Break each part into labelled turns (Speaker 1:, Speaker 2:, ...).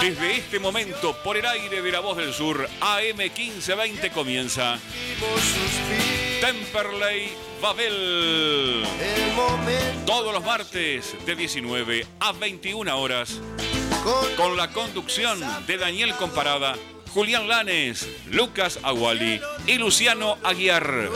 Speaker 1: Desde este momento, por el aire de la voz del sur, AM 1520 comienza Temperley Babel. Todos los martes de 19 a 21 horas, con la conducción de Daniel Comparada, Julián Lanes, Lucas Aguali y Luciano Aguiar.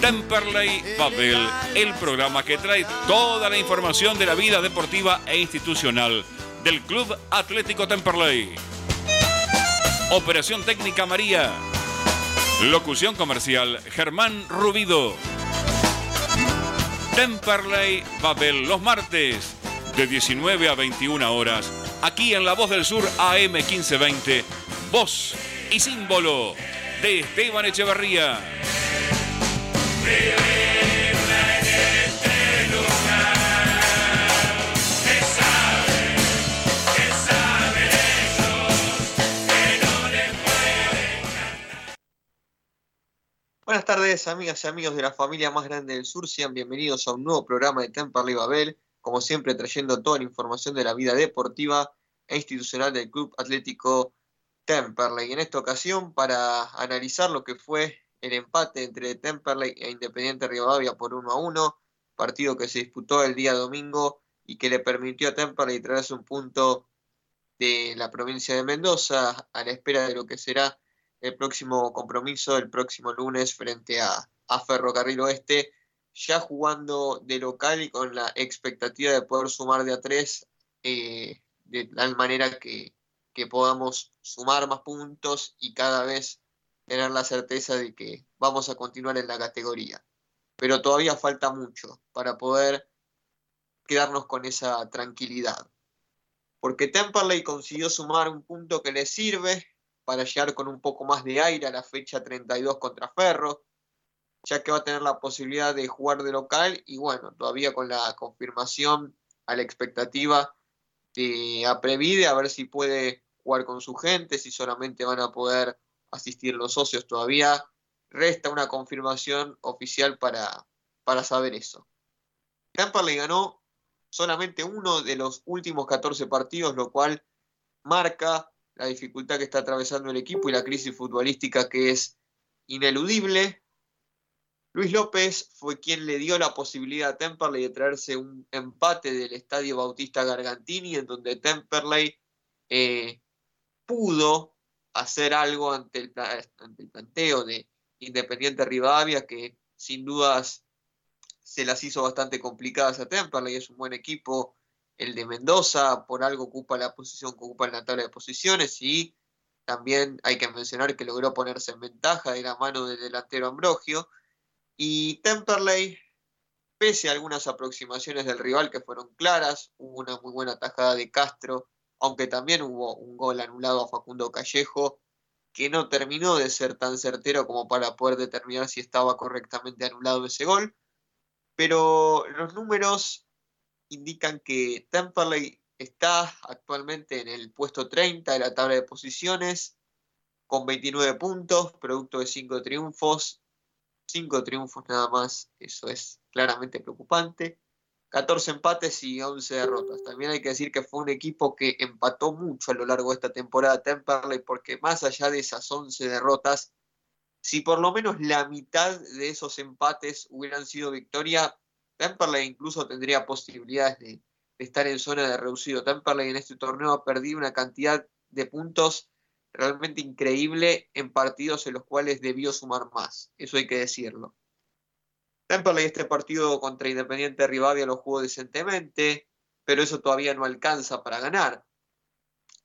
Speaker 1: Temperley Babel, el programa que trae toda la información de la vida deportiva e institucional del Club Atlético Temperley. Operación técnica María. Locución comercial Germán Rubido. Temperley Babel los martes de 19 a 21 horas. Aquí en La Voz del Sur AM 1520. Voz y símbolo de Esteban Echeverría.
Speaker 2: Buenas tardes, amigas y amigos de la familia más grande del sur. Sean bienvenidos a un nuevo programa de Temperley Babel, como siempre trayendo toda la información de la vida deportiva e institucional del Club Atlético Temperley. En esta ocasión, para analizar lo que fue el empate entre Temperley e Independiente Rivadavia por 1 a 1, partido que se disputó el día domingo y que le permitió a Temperley traerse un punto de la provincia de Mendoza a la espera de lo que será el próximo compromiso el próximo lunes frente a, Ferrocarril Oeste, ya jugando de local y con la expectativa de poder sumar de a tres, eh, de tal manera que, que podamos sumar más puntos y cada vez tener la certeza de que vamos a continuar en la categoría. Pero todavía falta mucho para poder quedarnos con esa tranquilidad. Porque Temperley consiguió sumar un punto que le sirve para llegar con un poco más de aire a la fecha 32 contra Ferro, ya que va a tener la posibilidad de jugar de local y bueno, todavía con la confirmación a la expectativa de Aprevide, a ver si puede jugar con su gente, si solamente van a poder asistir los socios todavía. Resta una confirmación oficial para, para saber eso. Tampa le ganó solamente uno de los últimos 14 partidos, lo cual marca la dificultad que está atravesando el equipo y la crisis futbolística que es ineludible. Luis López fue quien le dio la posibilidad a Temperley de traerse un empate del Estadio Bautista Gargantini, en donde Temperley eh, pudo hacer algo ante el, ante el planteo de Independiente Rivadavia, que sin dudas se las hizo bastante complicadas a Temperley, es un buen equipo, el de Mendoza, por algo ocupa la posición que ocupa en la tabla de posiciones y también hay que mencionar que logró ponerse en ventaja de la mano del delantero Ambrogio. Y Temperley, pese a algunas aproximaciones del rival que fueron claras, hubo una muy buena tajada de Castro, aunque también hubo un gol anulado a Facundo Callejo, que no terminó de ser tan certero como para poder determinar si estaba correctamente anulado ese gol. Pero los números indican que Temperley está actualmente en el puesto 30 de la tabla de posiciones, con 29 puntos, producto de 5 triunfos. 5 triunfos nada más, eso es claramente preocupante. 14 empates y 11 derrotas. También hay que decir que fue un equipo que empató mucho a lo largo de esta temporada Temperley, porque más allá de esas 11 derrotas, si por lo menos la mitad de esos empates hubieran sido victoria, Temperley incluso tendría posibilidades de, estar en zona de reducido. Temperley en este torneo ha perdido una cantidad de puntos realmente increíble en partidos en los cuales debió sumar más. Eso hay que decirlo. Temperley este partido contra Independiente Rivadavia lo jugó decentemente, pero eso todavía no alcanza para ganar.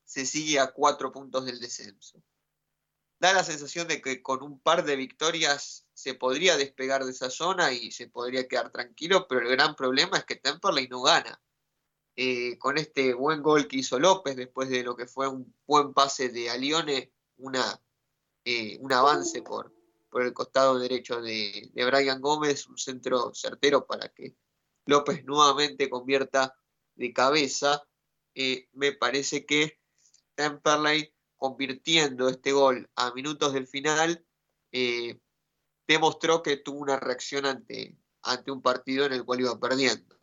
Speaker 2: Se sigue a cuatro puntos del descenso. Da la sensación de que con un par de victorias se podría despegar de esa zona y se podría quedar tranquilo, pero el gran problema es que Temperley no gana. Eh, con este buen gol que hizo López después de lo que fue un buen pase de Alione, una, eh, un avance por, por el costado derecho de, de Brian Gómez, un centro certero para que López nuevamente convierta de cabeza. Eh, me parece que Temperley convirtiendo este gol a minutos del final, demostró que tuvo una reacción ante, ante un partido en el cual iba perdiendo.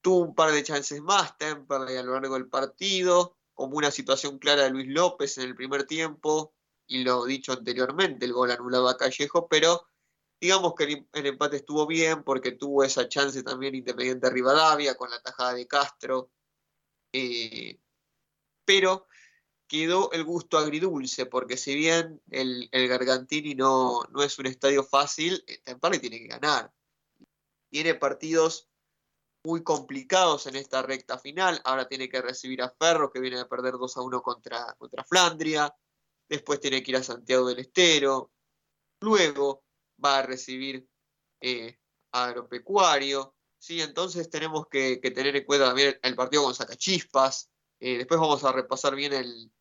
Speaker 2: Tuvo un par de chances más Temperley a lo largo del partido, como una situación clara de Luis López en el primer tiempo, y lo dicho anteriormente, el gol anulado a Callejo, pero digamos que el, empate estuvo bien porque tuvo esa chance también Independiente Rivadavia con la tajada de Castro. Eh, pero quedó el gusto agridulce, porque si bien el, Gargantini no, no, es un estadio fácil, Temperley tiene que ganar. Tiene partidos muy complicados en esta recta final. Ahora tiene que recibir a Ferro, que viene a perder 2 a 1 contra, contra Flandria. Después tiene que ir a Santiago del Estero. Luego va a recibir eh, Agropecuario. ¿sí? Entonces tenemos que, tener en cuenta también el, partido con Sacachispas. Eh, después vamos a repasar bien el,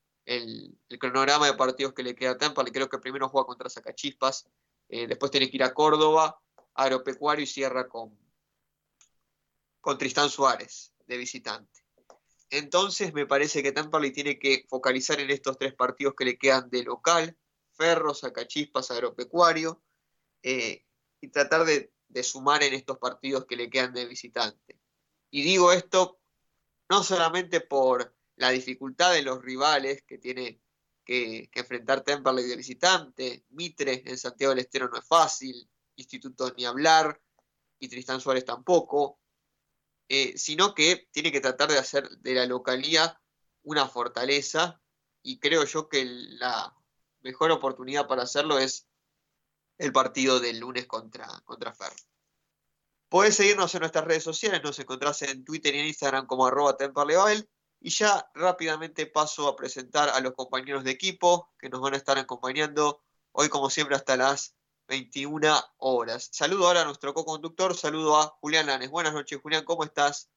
Speaker 2: cronograma de partidos que le queda a Tampa. Le creo que primero juega contra Sacachispas. Eh, después tiene que ir a Córdoba, Agropecuario y cierra con, con Tristán Suárez de visitante. Entonces me parece que Tampa le tiene que focalizar en estos tres partidos que le quedan de local, Ferro, Sacachispas, Agropecuario, eh, y tratar de, sumar en estos partidos que le quedan de visitante. Y digo esto no solamente por la dificultad de los rivales que tiene que, enfrentar Temperley de visitante, Mitre en Santiago del Estero no es fácil, Instituto ni hablar, y Tristán Suárez tampoco, eh, sino que tiene que tratar de hacer de la localía una fortaleza y creo yo que la mejor oportunidad para hacerlo es el partido del lunes contra, contra. Podés seguirnos en nuestras redes sociales, nos encontrás en Twitter y en Instagram como arroba y ya rápidamente paso a presentar a los compañeros de equipo que nos van a estar acompañando hoy como siempre hasta las 21 horas. Saludo ahora a nuestro co-conductor, saludo a Julián Lanes. Buenas noches, Julián, ¿cómo estás?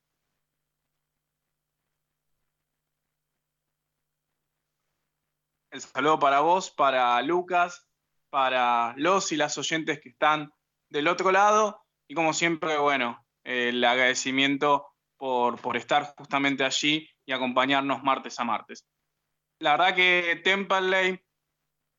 Speaker 3: El saludo para vos, para Lucas, para los y las oyentes que están del otro lado y como siempre, bueno, el agradecimiento por, por estar justamente allí y acompañarnos martes a martes. La verdad que Temperley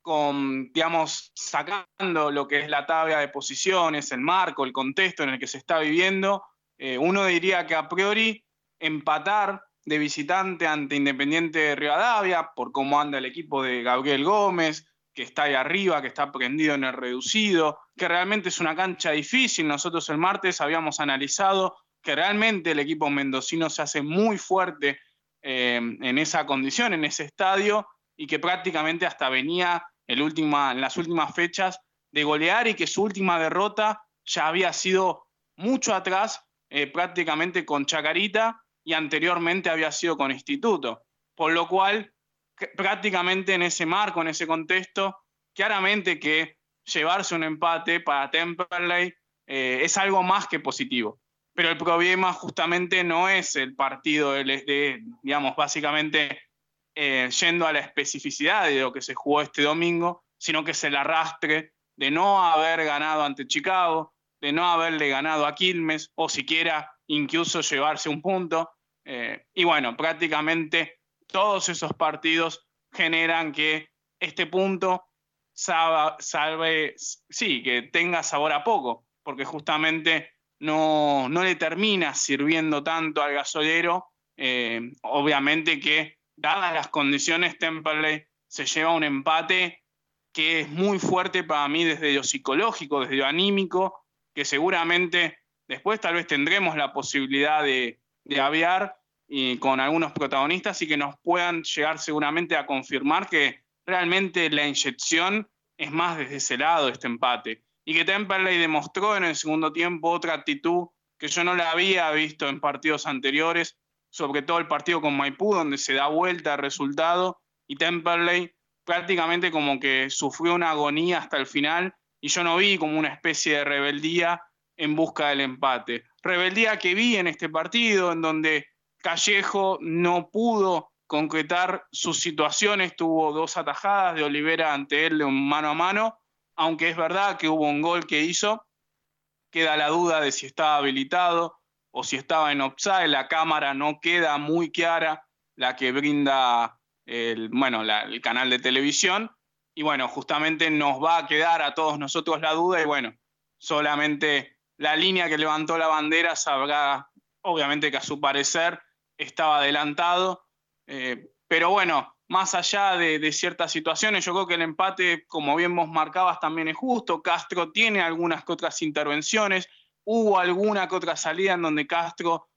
Speaker 3: con, digamos, sacando lo que es la tabla de posiciones, el marco, el contexto en el que se está viviendo, eh, uno diría que a priori empatar de visitante ante Independiente de Rivadavia, por cómo anda el equipo de Gabriel Gómez, que está ahí arriba, que está prendido en el reducido, que realmente es una cancha difícil. Nosotros el martes habíamos analizado que realmente el equipo mendocino se hace muy fuerte eh, en esa condición, en ese estadio, y que prácticamente hasta venía en las últimas fechas de golear y que su última derrota ya había sido mucho atrás, eh, prácticamente con Chacarita y anteriormente había sido con Instituto. Por lo cual, prácticamente en ese marco, en ese contexto, claramente que llevarse un empate para Temperley eh, es algo más que positivo. Pero el problema justamente no es el partido de digamos, básicamente eh, yendo a la especificidad de lo que se jugó este domingo, sino que es el arrastre de no haber ganado ante Chicago, de no haberle ganado a Quilmes, o siquiera incluso llevarse un punto. Eh, y bueno, prácticamente todos esos partidos generan que este punto salve, sí, que tenga sabor a poco, porque justamente no, no le termina sirviendo tanto al gasolero. Eh, obviamente que dadas las condiciones, Temperley se lleva un empate que es muy fuerte para mí desde lo psicológico, desde lo anímico, que seguramente después tal vez tendremos la posibilidad de, de aviar con algunos protagonistas y que nos puedan llegar seguramente a confirmar que realmente la inyección es más desde ese lado este empate. Y que Temperley demostró en el segundo tiempo otra actitud que yo no la había visto en partidos anteriores, sobre todo el partido con Maipú, donde se da vuelta el resultado y Temperley prácticamente como que sufrió una agonía hasta el final y yo no vi como una especie de rebeldía en busca del empate. Rebeldía que vi en este partido, en donde Callejo no pudo concretar sus situaciones, tuvo dos atajadas de Olivera ante él de un mano a mano, aunque es verdad que hubo un gol que hizo, queda la duda de si estaba habilitado, o si estaba en offside, la cámara no queda muy clara, la que brinda el, bueno, el canal de televisión. Y bueno, justamente nos va a quedar a todos nosotros la duda y bueno, solamente la línea que levantó la bandera sabrá obviamente que a su parecer estaba adelantado, eh, pero bueno, más allá de, ciertas situaciones, yo creo que el empate, como bien vos marcabas, también es justo. Castro tiene algunas que otras intervenciones, hubo alguna que otra salida en donde Castro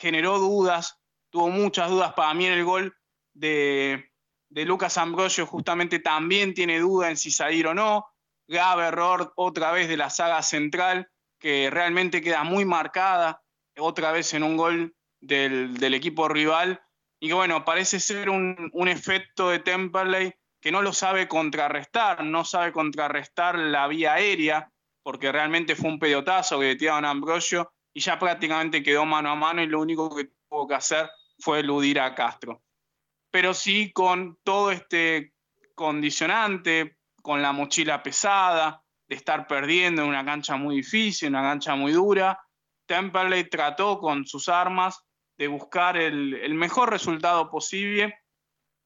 Speaker 3: generó dudas, tuvo muchas dudas. Para mí el gol de, Lucas Ambrosio justamente también tiene duda en si salir o no. Grave error otra vez de la saga central, que realmente queda muy marcada, otra vez en un gol del equipo rival y que bueno, parece ser un, efecto de Temperley que no lo sabe contrarrestar, no sabe contrarrestar la vía aérea, porque realmente fue un pedotazo que tiraron a Ambrosio y ya prácticamente quedó mano a mano y lo único que tuvo que hacer fue eludir a Castro. Pero sí con todo este condicionante, con la mochila pesada, de estar perdiendo en una cancha muy difícil, una cancha muy dura, Temperley trató con sus armas de buscar el, mejor resultado posible.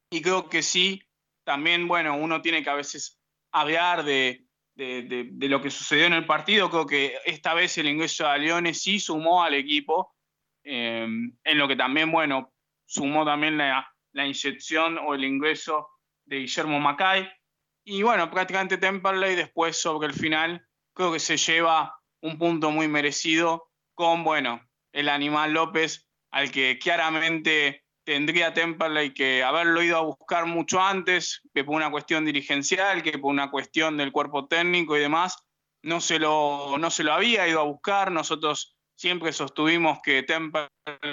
Speaker 3: Y creo que sí, también, bueno, uno tiene que a veces hablar de, lo que sucedió en el partido. Creo que esta vez el ingreso de Leones sí sumó al equipo, eh, en lo que también, bueno, sumó también la, la, inyección o el ingreso de Guillermo Macay. Y bueno, prácticamente Temperley después sobre el final creo que se lleva un punto muy merecido con, bueno, el animal López al que claramente tendría Temperley que haberlo ido a buscar mucho antes, que por una cuestión dirigencial, que por una cuestión del cuerpo técnico y demás, no se lo, no se lo había ido a buscar. Nosotros siempre sostuvimos que Temperley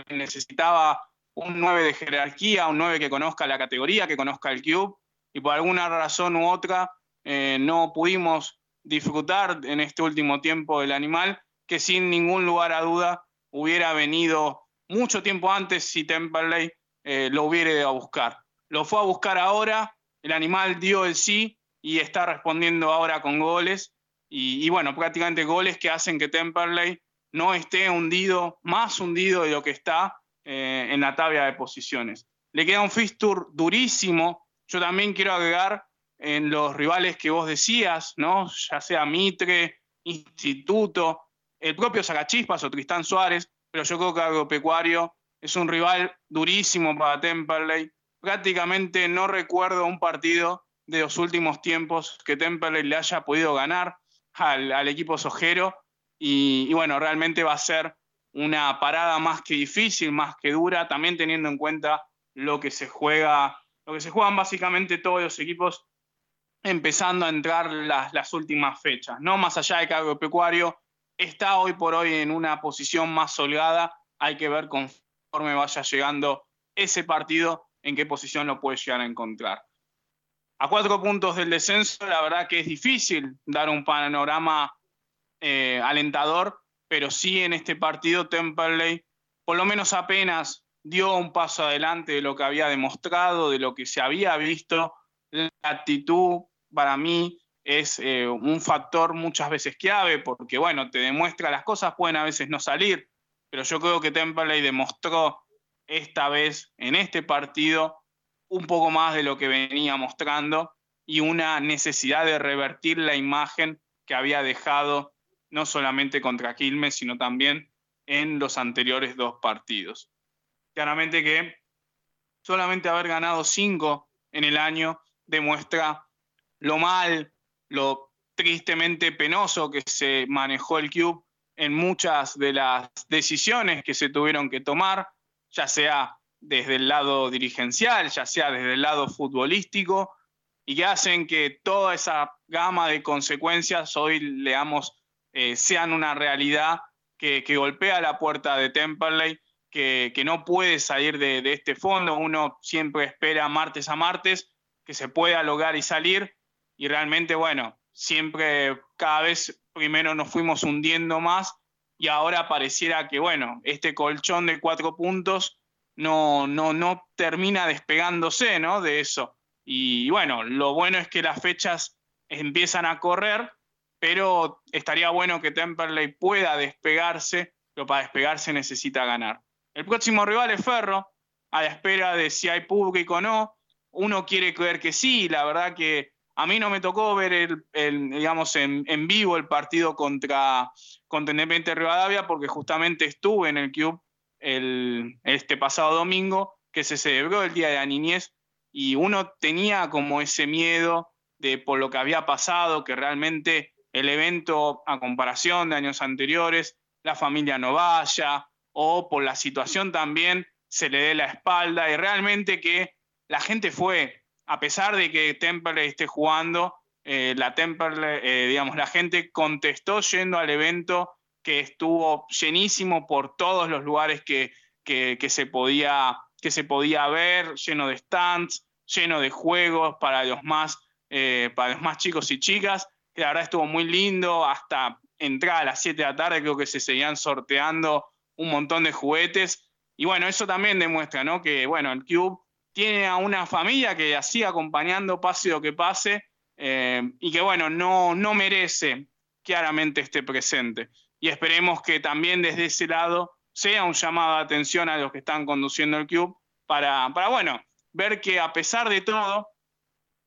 Speaker 3: necesitaba un 9 de jerarquía, un 9 que conozca la categoría, que conozca el club, y por alguna razón u otra eh, no pudimos disfrutar en este último tiempo del animal, que sin ningún lugar a duda hubiera venido mucho tiempo antes si Temperley eh, lo hubiera ido a buscar. Lo fue a buscar ahora, el animal dio el sí y está respondiendo ahora con goles. Y, bueno, prácticamente goles que hacen que Temperley no esté hundido, más hundido de lo que está eh, en la tabla de posiciones. Le queda un fixture durísimo. Yo también quiero agregar en los rivales que vos decías, ¿no? ya sea Mitre, Instituto, el propio Sacachispas o Tristán Suárez, pero yo creo que Agropecuario es un rival durísimo para Temperley. Prácticamente no recuerdo un partido de los últimos tiempos que Temperley le haya podido ganar al, equipo sojero. Y, bueno, realmente va a ser una parada más que difícil, más que dura, también teniendo en cuenta lo que se juega, lo que se juegan básicamente todos los equipos empezando a entrar las, últimas fechas, ¿no? Más allá de que Agropecuario está hoy por hoy en una posición más holgada. Hay que ver conforme vaya llegando ese partido en qué posición lo puede llegar a encontrar. A cuatro puntos del descenso, la verdad que es difícil dar un panorama eh, alentador, pero sí en este partido Temperley por lo menos apenas dio un paso adelante de lo que había demostrado, de lo que se había visto. La actitud para mí es eh, un factor muchas veces clave porque, bueno, te demuestra las cosas, pueden a veces no salir, pero yo creo que Temperley demostró esta vez en este partido un poco más de lo que venía mostrando y una necesidad de revertir la imagen que había dejado no solamente contra Quilmes, sino también en los anteriores dos partidos. Claramente que solamente haber ganado cinco en el año demuestra lo mal lo tristemente penoso que se manejó el Cube en muchas de las decisiones que se tuvieron que tomar, ya sea desde el lado dirigencial, ya sea desde el lado futbolístico, y que hacen que toda esa gama de consecuencias hoy, leamos, eh, sean una realidad que, golpea la puerta de Temperley, que, no puede salir de, de este fondo. Uno siempre espera martes a martes que se pueda lograr y salir, y realmente, bueno, siempre cada vez primero nos fuimos hundiendo más y ahora pareciera que, bueno, este colchón de cuatro puntos no, no, no termina despegándose, ¿no? De eso. Y bueno, lo bueno es que las fechas empiezan a correr, pero estaría bueno que Temperley pueda despegarse, pero para despegarse necesita ganar. El próximo rival es Ferro, a la espera de si hay público o no. Uno quiere creer que sí, la verdad que a mí no me tocó ver el, digamos, en, vivo el partido contra, contra Independiente Rivadavia porque justamente estuve en el club el, este pasado domingo, que se celebró el Día de la Niñez, y uno tenía como ese miedo de por lo que había pasado, que realmente el evento, a comparación de años anteriores, la familia no vaya, o por la situación también se le dé la espalda, y realmente que la gente fue, a pesar de que Temple esté jugando, eh, la Temple, eh, digamos, la gente contestó yendo al evento que estuvo llenísimo por todos los lugares que, se podía, que se podía ver, lleno de stands, lleno de juegos para los más, eh, para los más chicos y chicas, que la verdad estuvo muy lindo, hasta entrar a las 7 de la tarde creo que se seguían sorteando un montón de juguetes. Y bueno, eso también demuestra, ¿no? Que, bueno, el Cube tiene a una familia que así acompañando pase lo que pase eh, y que, bueno, no, no merece claramente este presente. Y esperemos que también desde ese lado sea un llamado de atención a los que están conduciendo el club para, para bueno, ver que a pesar de todo,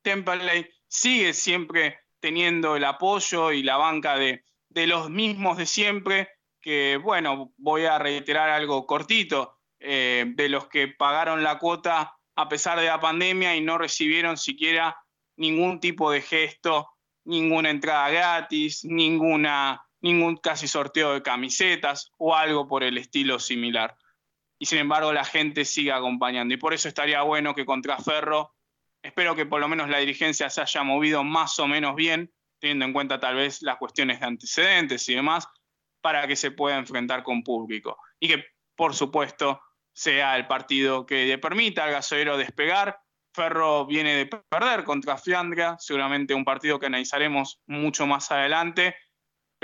Speaker 3: Temperley sigue siempre teniendo el apoyo y la banca de, los mismos de siempre, que bueno, voy a reiterar algo cortito, eh, de los que pagaron la cuota a pesar de la pandemia y no recibieron siquiera ningún tipo de gesto, ninguna entrada gratis, ninguna ningún casi sorteo de camisetas o algo por el estilo similar. Y sin embargo la gente sigue acompañando. Y por eso estaría bueno que contra Ferro, espero que por lo menos la dirigencia se haya movido más o menos bien, teniendo en cuenta tal vez las cuestiones de antecedentes y demás, para que se pueda enfrentar con público. Y que, por supuesto, sea el partido que le permita al gasolero despegar. Ferro viene de perder contra Fiandra, seguramente un partido que analizaremos mucho más adelante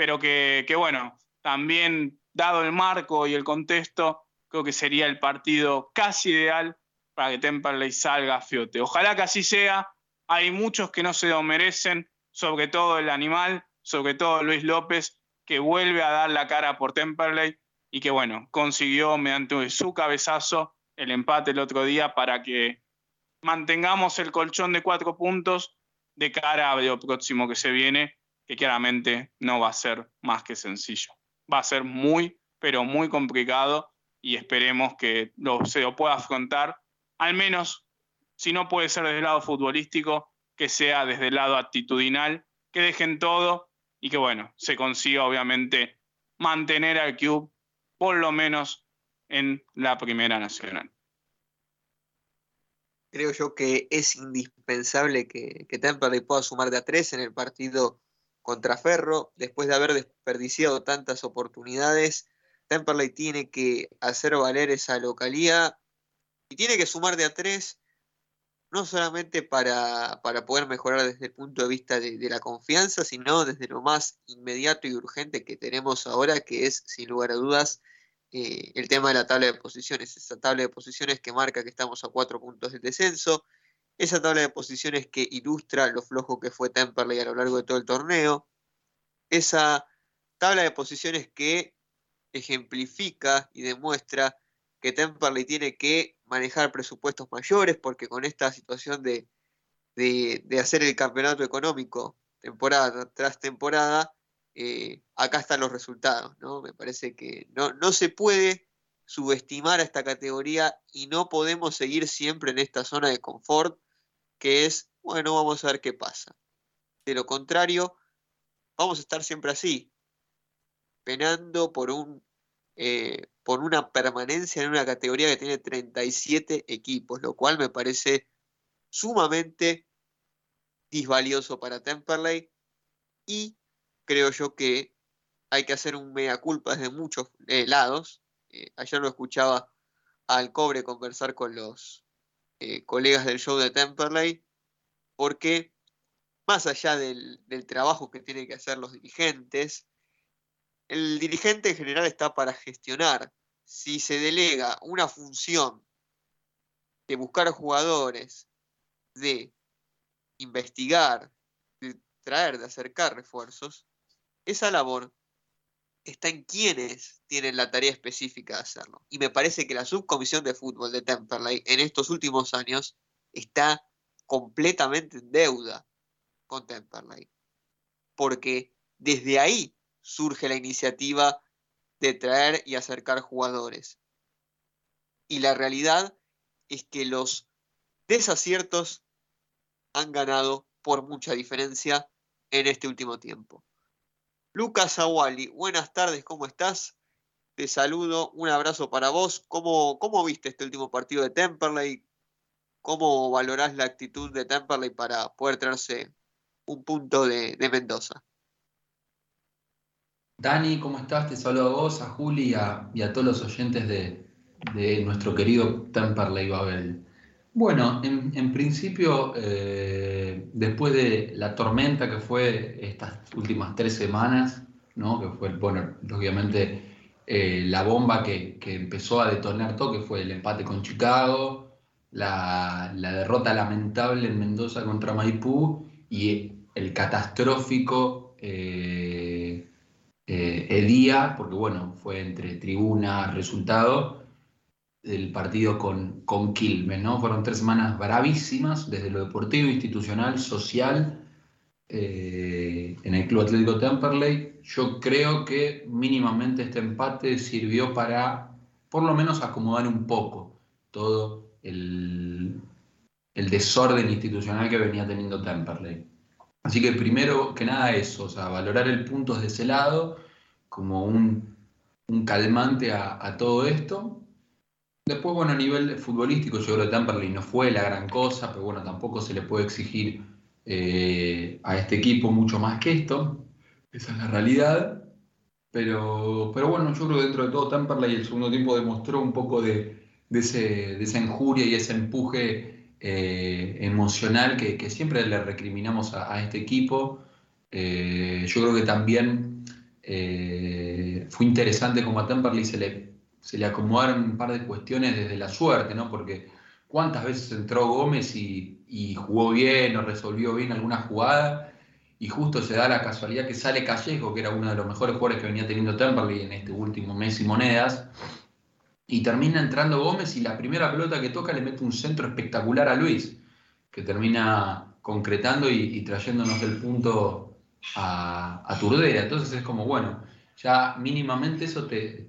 Speaker 3: pero que, bueno, también dado el marco y el contexto, creo que sería el partido casi ideal para que Temperley salga a fiote. Ojalá que así sea. Hay muchos que no se lo merecen, sobre todo el animal, sobre todo Luis López, que vuelve a dar la cara por Temperley y que, bueno, consiguió mediante su cabezazo el empate el otro día para que mantengamos el colchón de cuatro puntos de cara a lo próximo que se viene que claramente no va a ser más que sencillo. Va a ser muy, pero muy complicado y esperemos que se lo pueda afrontar, al menos si no puede ser desde el lado futbolístico, que sea desde el lado actitudinal, que dejen todo y que bueno, se consiga obviamente mantener al club por lo menos en la Primera Nacional.
Speaker 2: Creo yo que es indispensable que, que Temperley pueda sumar de a tres en el partido contra Ferro, después de haber desperdiciado tantas oportunidades, Temperley tiene que hacer valer esa localía y tiene que sumar de a tres, no solamente para, poder mejorar desde el punto de vista de, la confianza, sino desde lo más inmediato y urgente que tenemos ahora, que es, sin lugar a dudas, eh, el tema de la tabla de posiciones, esa tabla de posiciones que marca que estamos a cuatro puntos del descenso, esa tabla de posiciones que ilustra lo flojo que fue Temperley a lo largo de todo el torneo, esa tabla de posiciones que ejemplifica y demuestra que Temperley tiene que manejar presupuestos mayores porque con esta situación de, hacer el campeonato económico temporada tras temporada, eh, acá están los resultados, ¿no? Me parece que no, no se puede subestimar a esta categoría y no podemos seguir siempre en esta zona de confort que es, bueno, vamos a ver qué pasa. De lo contrario, vamos a estar siempre así, penando por, un, eh, por una permanencia en una categoría que tiene 37 equipos, lo cual me parece sumamente disvalioso para Temperley y creo yo que hay que hacer un mea culpa desde muchos eh, lados. Eh, ayer lo escuchaba al cobre conversar con los colegas del show de Temperley, porque más allá del, trabajo que tienen que hacer los dirigentes, el dirigente en general está para gestionar. Si se delega una función de buscar jugadores, de investigar, de traer, de acercar refuerzos, esa labor está en quienes tienen la tarea específica de hacerlo. Y me parece que la subcomisión de fútbol de Temperley en estos últimos años está completamente en deuda con Temperley. Porque desde ahí surge la iniciativa de traer y acercar jugadores. y la realidad es que los desaciertos han ganado por mucha diferencia en este último tiempo. Lucas Awali, buenas tardes, ¿cómo estás? Te saludo, un abrazo para vos. ¿Cómo, cómo viste este último partido de Temperley? ¿Cómo valorás la actitud de Temperley para poder traerse un punto de, Mendoza?
Speaker 4: Dani, ¿cómo estás? Te saludo a vos, a Juli y a, todos los oyentes de, nuestro querido Temperley Babel. Bueno, en, principio, eh, después de la tormenta que fue estas últimas tres semanas, ¿no? que fue, bueno, obviamente eh, la bomba que, empezó a detonar todo, que fue el empate con Chicago, la, derrota lamentable en Mendoza contra Maipú y el catastrófico eh, Edía, porque bueno, fue entre tribuna, resultado, el partido con, con Quilmes, ¿no? Fueron tres semanas bravísimas, desde lo deportivo, institucional, social, eh, en el Club Atlético Temperley. Yo creo que mínimamente este empate sirvió para, por lo menos, acomodar un poco todo el, el desorden institucional que venía teniendo Temperley. Así que primero que nada eso, o sea, valorar el punto de ese lado como un, un calmante a, todo esto Después, bueno, a nivel futbolístico, yo creo que Temperley no fue la gran cosa, pero bueno, tampoco se le puede exigir eh, a este equipo mucho más que esto. Esa es la realidad. Pero, pero bueno, yo creo que dentro de todo Temperley el segundo tiempo demostró un poco de, ese, esa injuria y ese empuje eh, emocional que, siempre le recriminamos a, este equipo. Eh, yo creo que también fue interesante como a Temperley se le se le acomodaron un par de cuestiones desde la suerte, ¿no? Porque cuántas veces entró Gómez y, jugó bien o resolvió bien alguna jugada y justo se da la casualidad que sale Callejo, que era uno de los mejores jugadores que venía teniendo Temperley en este último mes y monedas, y termina entrando Gómez y la primera pelota que toca le mete un centro espectacular a Luis, que termina concretando y, trayéndonos el punto a, a. Entonces es como, bueno, ya mínimamente eso te,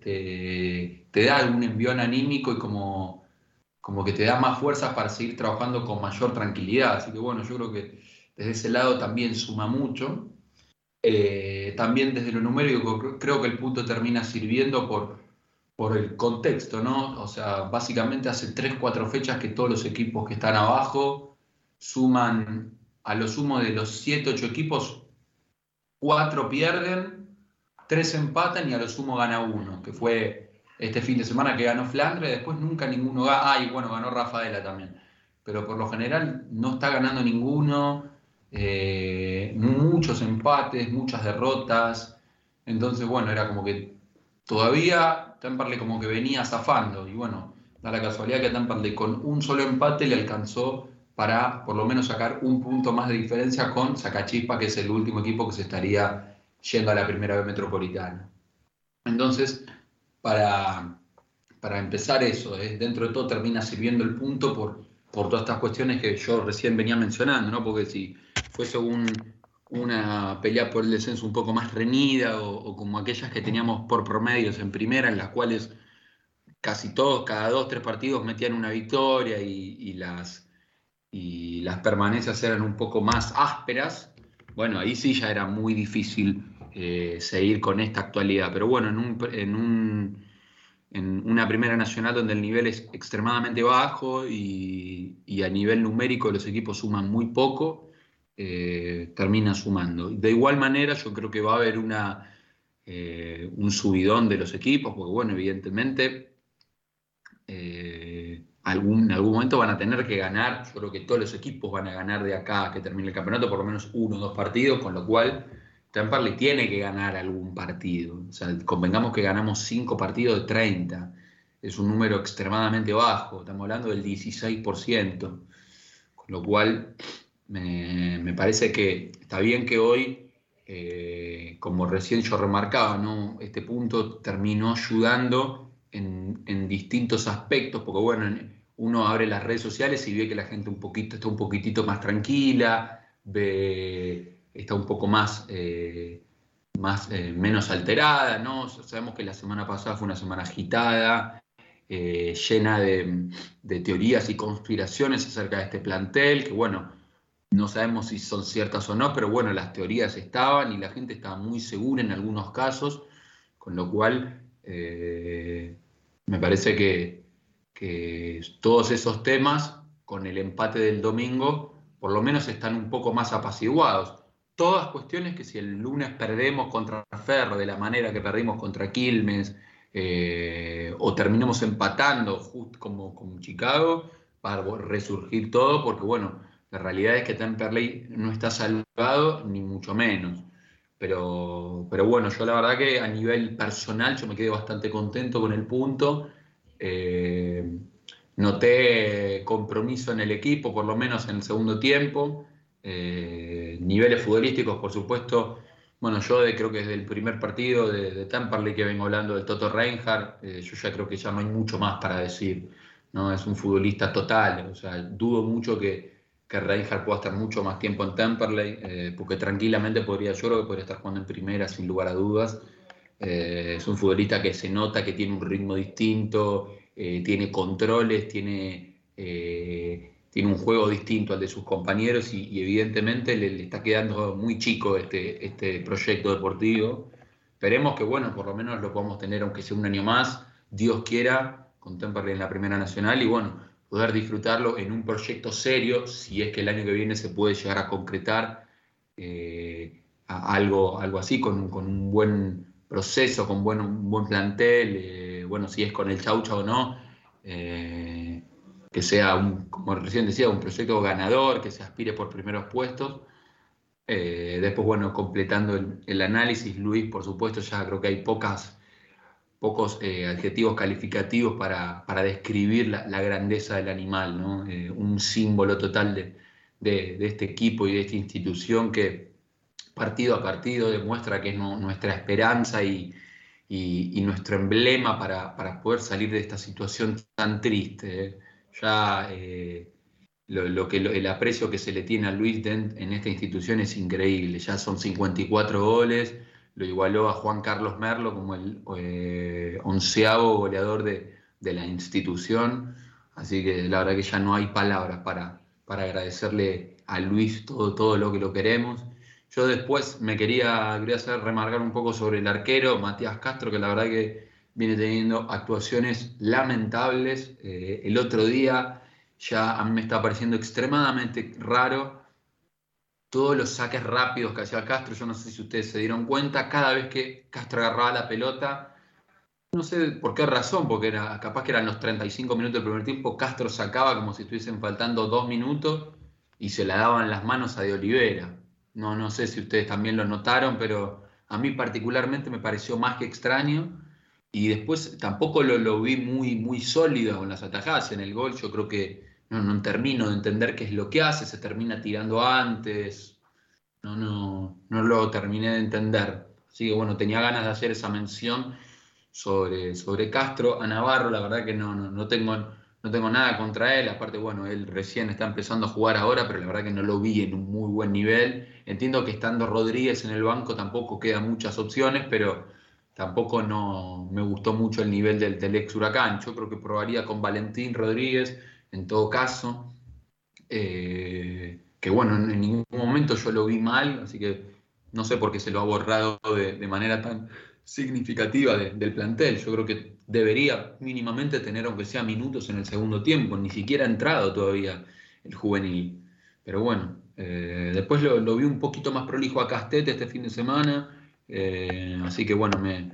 Speaker 4: te, da algún envión anímico y como, como que te da más fuerzas para seguir trabajando con mayor tranquilidad. Así que bueno, yo creo que desde ese lado también suma mucho. Eh, también desde lo numérico creo que el punto termina sirviendo por, por el contexto, ¿no? O sea, básicamente hace 3, 4 fechas que todos los equipos que están abajo suman a lo sumo de los 7, 8 equipos, 4 pierden tres empatan y a lo sumo gana uno, que fue este fin de semana que ganó Flandre, después nunca ninguno gana, ah, y bueno, ganó Rafaela también, pero por lo general no está ganando ninguno, eh, muchos empates, muchas derrotas, entonces bueno, era como que todavía Temperley como que venía zafando, y bueno, da la casualidad que Temperley con un solo empate le alcanzó para por lo menos sacar un punto más de diferencia con Sacachispa, que es el último equipo que se estaría yendo a la primera vez metropolitana. Entonces, para, para empezar eso, ¿eh? dentro de todo termina sirviendo el punto por, por todas estas cuestiones que yo recién venía mencionando, ¿no? porque si fuese una pelea por el descenso un poco más reñida o, como aquellas que teníamos por promedios en primera, en las cuales casi todos, cada dos, tres partidos metían una victoria y, las, y las permanencias eran un poco más ásperas, bueno, ahí sí ya era muy difícil eh, seguir con esta actualidad. Pero bueno, en, un, en, un, en, una primera nacional donde el nivel es extremadamente bajo y, a nivel numérico los equipos suman muy poco, eh, termina sumando. De igual manera, yo creo que va a haber una, eh, un subidón de los equipos, porque bueno, evidentemente algún, en algún momento van a tener que ganar, yo creo que todos los equipos van a ganar de acá que termine el campeonato, por lo menos uno o dos partidos, con lo cual Temperley tiene que ganar algún partido. O sea, convengamos que ganamos 5 partidos de 30. Es un número extremadamente bajo. Estamos hablando del 16%. Con lo cual, me, parece que está bien que hoy, eh, como recién yo remarcaba, ¿no? este punto terminó ayudando en, distintos aspectos, porque bueno, uno abre las redes sociales y ve que la gente un poquito, está un poquitito más tranquila, está un poco más, eh, más eh, menos alterada, ¿no? Sabemos que la semana pasada fue una semana agitada, eh, llena de, teorías y conspiraciones acerca de este plantel, que bueno, no sabemos si son ciertas o no, pero bueno, las teorías estaban y la gente estaba muy segura en algunos casos, con lo cual me parece que, que todos esos temas, con el empate del domingo, por lo menos están un poco más apaciguados todas cuestiones que si el lunes perdemos contra Ferro de la manera que perdimos contra Quilmes, eh, o terminamos empatando justo como con Chicago, para resurgir todo, porque bueno, la realidad es que Temperley no está salvado, ni mucho menos. Pero, pero bueno, yo la verdad que a nivel personal yo me quedé bastante contento con el punto. Eh, noté compromiso en el equipo, por lo menos en el segundo tiempo. Eh, niveles futbolísticos, por supuesto. Bueno, yo creo que desde el primer partido de, de que vengo hablando del Toto Reinhardt, eh, yo ya creo que ya no hay mucho más para decir. ¿no? Es un futbolista total. O sea, dudo mucho que, que Reinhardt pueda estar mucho más tiempo en Temperley, eh, porque tranquilamente podría, yo creo que podría estar jugando en primera sin lugar a dudas. es un futbolista que se nota que tiene un ritmo distinto, tiene controles, tiene tiene un juego distinto al de sus compañeros y, evidentemente le, está quedando muy chico este, este proyecto deportivo. Esperemos que, bueno, por lo menos lo podamos tener, aunque sea un año más, Dios quiera, contemporarle en la Primera Nacional y, bueno, poder disfrutarlo en un proyecto serio, si es que el año que viene se puede llegar a concretar eh, algo, algo así, con, un buen proceso, con buen, un buen plantel, eh, bueno, si es con el chaucha o no. Eh, que sea, un, como recién decía, un proyecto ganador, que se aspire por primeros puestos. Después, bueno, completando el, análisis, Luis, por supuesto, ya creo que hay pocas, pocos eh, adjetivos calificativos para, describir la, grandeza del animal, ¿no? Eh, un símbolo total de, este equipo y de esta institución que partido a partido demuestra que es nuestra esperanza y, nuestro emblema para, para, poder salir de esta situación tan triste ya eh, lo, que, el aprecio que se le tiene a Luis Dent en esta institución es increíble. Ya son 54 goles, lo igualó a Juan Carlos Merlo como el eh, onceavo goleador de, la institución. Así que la verdad que ya no hay palabras para, para agradecerle a Luis todo, todo lo que lo queremos. Yo después me quería, quería hacer remarcar un poco sobre el arquero, Matías Castro, que la verdad que viene teniendo actuaciones lamentables. Eh, el otro día ya a mí me está pareciendo extremadamente raro todos los saques rápidos que hacía Castro. Yo no sé si ustedes se dieron cuenta, cada vez que Castro agarraba la pelota, no sé por qué razón, porque era capaz que eran los 35 minutos del primer tiempo, Castro sacaba como si estuviesen faltando dos minutos y se la daban las manos a De Olivera. No, no sé si ustedes también lo notaron, pero a mí particularmente me pareció más que extraño y después tampoco lo, vi muy, muy sólido con las atajadas en el gol. Yo creo que no, no termino de entender qué es lo que hace, se termina tirando antes. No, no, no lo terminé de entender. Así que bueno, tenía ganas de hacer esa mención sobre, sobre Castro. A Navarro, la verdad que no, no, tengo, no tengo nada contra él. Aparte, bueno, él recién está empezando a jugar ahora, pero la verdad que no lo vi en un muy buen nivel. Entiendo que estando Rodríguez en el banco tampoco quedan muchas opciones, pero tampoco no me gustó mucho el nivel del, del, ex Huracán. Yo creo que probaría con Valentín Rodríguez, en todo caso. Eh, que bueno, en, ningún momento yo lo vi mal, así que no sé por qué se lo ha borrado de, manera tan significativa del plantel. Yo creo que debería mínimamente tener, aunque sea minutos en el segundo tiempo, ni siquiera ha entrado todavía el juvenil. Pero bueno, eh, después lo, vi un poquito más prolijo a Castete este fin de semana eh, así que bueno, me,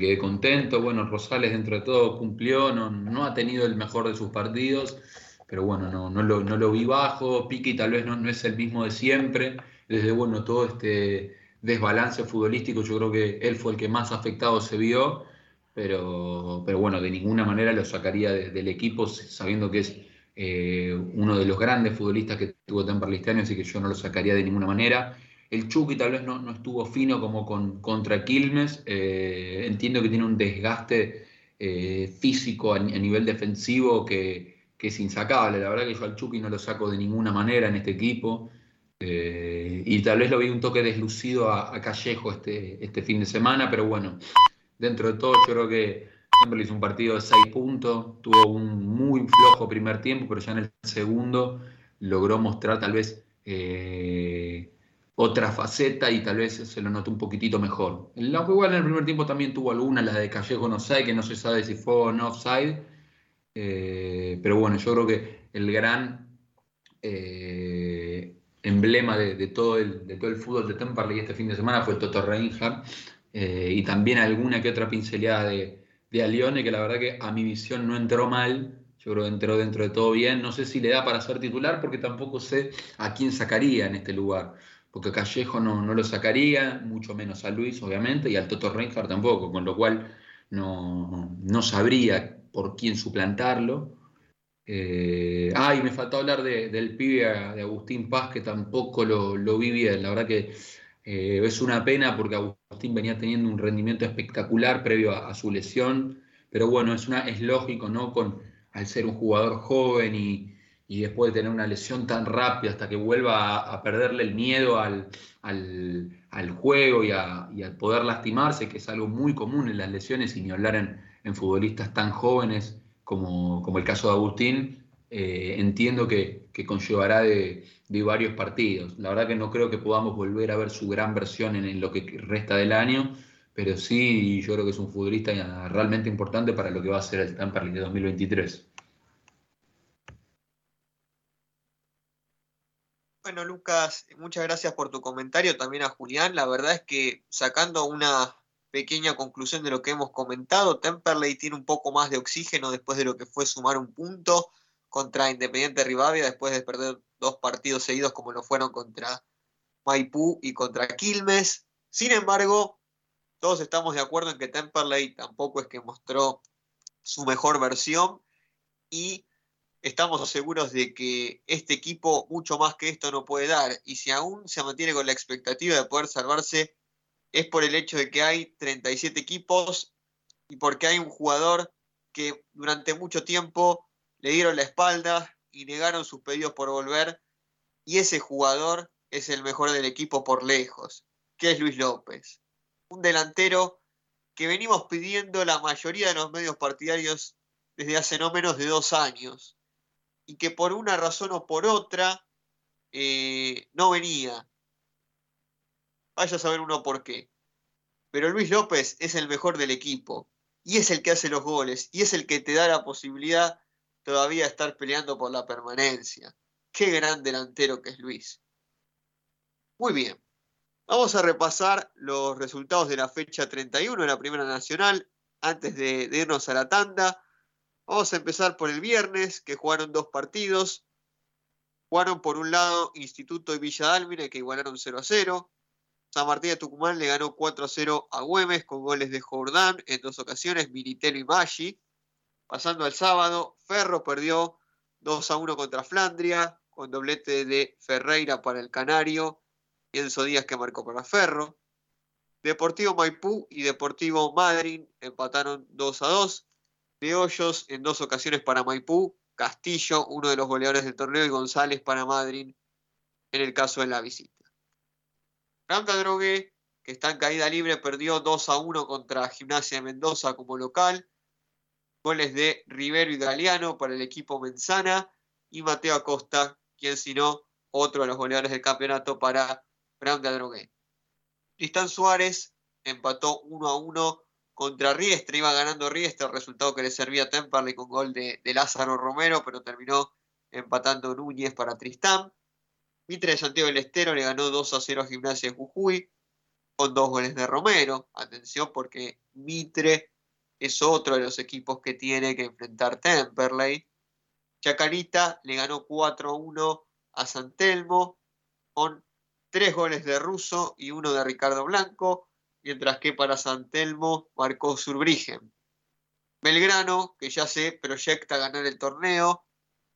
Speaker 4: quedé contento. Bueno, Rosales dentro de todo cumplió, no, ha tenido el mejor de sus partidos, pero bueno, no, no, lo, vi bajo. Piqui tal vez no, no es el mismo de siempre. Desde bueno, todo este desbalance futbolístico, yo creo que él fue el que más afectado se vio, pero, pero bueno, de ninguna manera lo sacaría del equipo sabiendo que es eh, uno de los grandes futbolistas que tuvo Temperley este así que yo no lo sacaría de ninguna manera. El Chucky tal vez no, estuvo fino como con, contra Quilmes. Eh, entiendo que tiene un desgaste eh, físico a, nivel defensivo que, es insacable. La verdad que yo al Chucky no lo saco de ninguna manera en este equipo. Eh, y tal vez lo vi un toque deslucido a, Callejo este, este fin de semana, pero bueno, dentro de todo yo creo que Temperley hizo un partido de 6 puntos, tuvo un muy flojo primer tiempo, pero ya en el segundo logró mostrar tal vez otra faceta y tal vez se lo notó un poquitito mejor. Aunque igual en el primer tiempo también tuvo alguna, la de Callejo no que no se sabe si fue o no offside. Eh, pero bueno, yo creo que el gran eh, emblema de, todo el, fútbol de Temperley este fin de semana fue Toto Reinhardt y también alguna que otra pincelada de, de Alione, que la verdad que a mi visión no entró mal, yo creo que entró dentro de todo bien. No sé si le da para ser titular porque tampoco sé a quién sacaría en este lugar. Porque Callejo no, no lo sacaría, mucho menos a Luis, obviamente, y al Toto Reinhardt tampoco, con lo cual no, no sabría por quién suplantarlo. Eh, ah, y me faltó hablar del pibe de Agustín Paz, que tampoco lo, lo vi bien. La verdad que eh, es una pena porque Agustín venía teniendo un rendimiento espectacular previo a, su lesión, pero bueno, es, una, es lógico, ¿no? Con, al ser un jugador joven y, después de tener una lesión tan rápida hasta que vuelva a, perderle el miedo al, juego y a, poder lastimarse, que es algo muy común en las lesiones y ni hablar en, futbolistas tan jóvenes como, como el caso de Agustín, eh, entiendo que, conllevará de, varios partidos. La verdad que no creo que podamos volver a ver su gran versión en, lo que resta del año, pero sí yo creo que es un futbolista realmente importante para lo que va a ser el Tamperley de 2023.
Speaker 2: Bueno, Lucas, muchas gracias por tu comentario, también a Julián. La verdad es que sacando una pequeña conclusión de lo que hemos comentado, Temperley tiene un poco más de oxígeno después de lo que fue sumar un punto contra Independiente Rivadavia después de perder dos partidos seguidos como lo fueron contra Maipú y contra Quilmes. Sin embargo, todos estamos de acuerdo en que Temperley tampoco es que mostró su mejor versión y estamos seguros de que este equipo mucho más que esto no puede dar y si aún se mantiene con la expectativa de poder salvarse es por el hecho de que hay 37 equipos y porque hay un jugador que durante mucho tiempo le dieron la espalda y negaron sus pedidos por volver. Y ese jugador es el mejor del equipo por lejos, que es Luis López. Un delantero que venimos pidiendo la mayoría de los medios partidarios desde hace no menos de dos años. Y que por una razón o por otra eh, no venía. Vaya a saber uno por qué. Pero Luis López es el mejor del equipo. Y es el que hace los goles. Y es el que te da la posibilidad todavía estar peleando por la permanencia. Qué gran delantero que es Luis. Muy bien. Vamos a repasar los resultados de la fecha 31 de la Primera Nacional antes de, irnos a la tanda. Vamos a empezar por el viernes, que jugaron dos partidos. Jugaron por un lado Instituto y Villa Dálmine, que igualaron 0 a 0. San Martín de Tucumán le ganó 4 a 0 a Güemes con goles de Jordán en dos ocasiones, Militelo y Maggi. Pasando al sábado, Ferro perdió 2 a 1 contra Flandria, con doblete de Ferreira para el Canario, Enzo Díaz que marcó para Ferro. Deportivo Maipú y Deportivo Madryn empataron 2 a 2. De Hoyos en dos ocasiones para Maipú, Castillo, uno de los goleadores del torneo, y González para Madryn en el caso de la visita. Ramda Drogué, que está en caída libre, perdió 2 a 1 contra Gimnasia de Mendoza como local. Goles de Rivero y Galeano para el equipo Menzana y Mateo Acosta, quien si no, otro de los goleadores del campeonato para Brown de Adrogué. Tristán Suárez empató 1 a 1 contra Riestra, iba ganando Riestra, el resultado que le servía a Temperley con gol de, Lázaro Romero, pero terminó empatando Núñez para Tristán. Mitre de Santiago del Estero le ganó 2 a 0 a Gimnasia de Jujuy con dos goles de Romero. Atención porque Mitre es otro de los equipos que tiene que enfrentar Temperley. Chacarita le ganó 4-1 a San Telmo con tres goles de Russo y uno de Ricardo Blanco, mientras que para San Telmo marcó Surbrigen. Belgrano, que ya se proyecta ganar el torneo,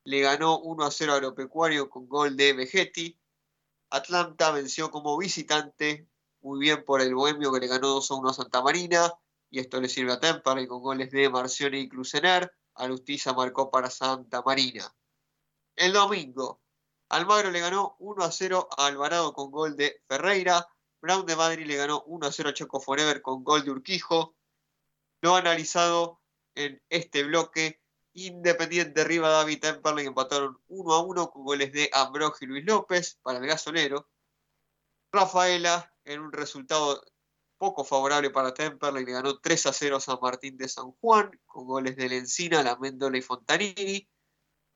Speaker 2: le ganó 1 a 0 a Agropecuario con gol de Vegetti. Atlanta venció como visitante, muy bien por el Bohemio que le ganó 2 a 1 a Santa Marina y esto le sirve a Temperley con goles de Marcioni y Clusener. Alustiza marcó para Santa Marina. El domingo, Almagro le ganó 1 a 0 a Alvarado con gol de Ferreira. Brown de Madrid le ganó 1 a 0 a Choco Forever con gol de Urquijo. Lo analizado en este bloque. Independiente David Temperley empataron 1 a 1 con goles de Ambrogio y Luis López para el gasolero. Rafaela, en un resultado poco favorable para Temperley, le ganó 3 a 0 a San Martín de San Juan, con goles de Lencina, Mendola y Fontanini.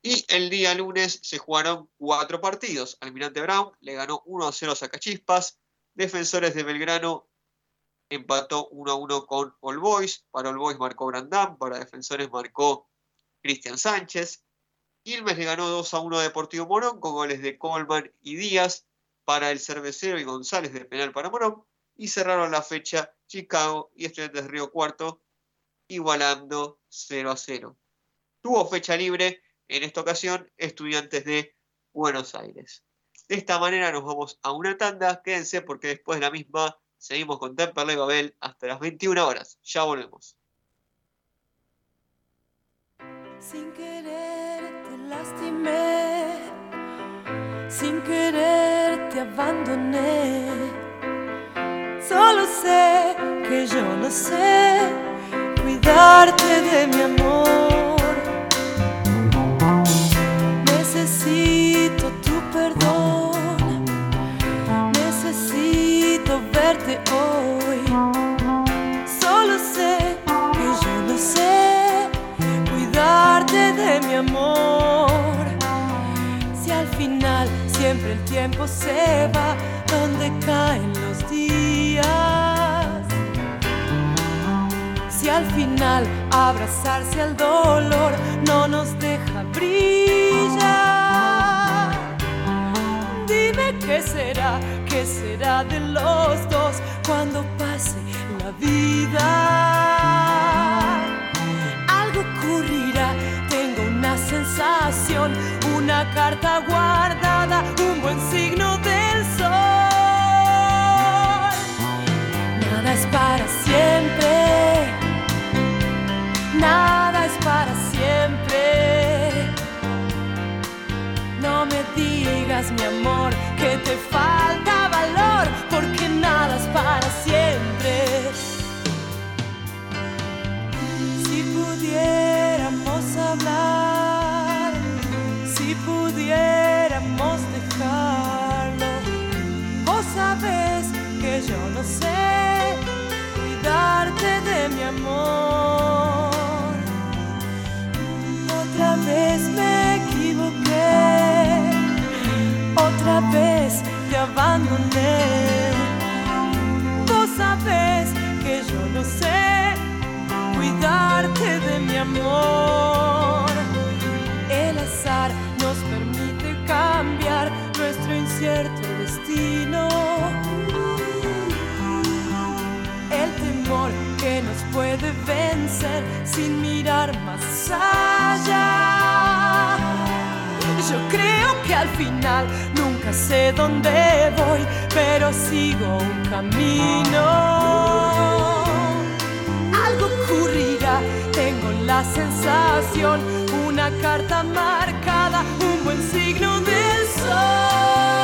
Speaker 2: Y el día lunes se jugaron cuatro partidos. Almirante Brown le ganó 1 a 0 a Zacachispas. Defensores de Belgrano empató 1 a 1 con All Boys. Para All Boys marcó Brandán, para Defensores marcó Cristian Sánchez. Quilmes le ganó 2 a 1 a Deportivo Morón con goles de Colman y Díaz para el Cervecero y González de penal para Morón. Y cerraron la fecha Chicago y Estudiantes de Río Cuarto igualando 0 a 0. Tuvo fecha libre en esta ocasión Estudiantes de Buenos Aires. De esta manera nos vamos a una tanda. Quédense porque después de la misma seguimos con Temperley Babel hasta las 21 horas. Ya volvemos.
Speaker 5: Sin querer te lastimé, sin querer te abandoné. Solo sé que yo no sé cuidarte de mi amor. Verte hoy. Solo sé que yo no sé cuidarte de mi amor. Si al final siempre el tiempo se va, donde caen los días. Si al final abrazarse al dolor no nos deja brillar. Dime qué será, qué será de los dos cuando pase la vida. Algo ocurrirá, tengo una sensación, una carta guardada, un buen signo del sol. Nada es para siempre, nada es para siempre. No me digas, mi amor, que te falta para siempre. Si pudiéramos hablar, si pudiéramos dejarlo, vos sabés que yo no sé cuidarte de mi amor. Otra vez me equivoqué, otra vez te abandoné. No sé cuidarte de mi amor. El azar nos permite cambiar nuestro incierto destino. El temor que nos puede vencer sin mirar más allá. Yo creo que al final nunca sé dónde voy, pero sigo un camino. Ocurrirá, tengo la sensación, una carta marcada, un buen signo del sol.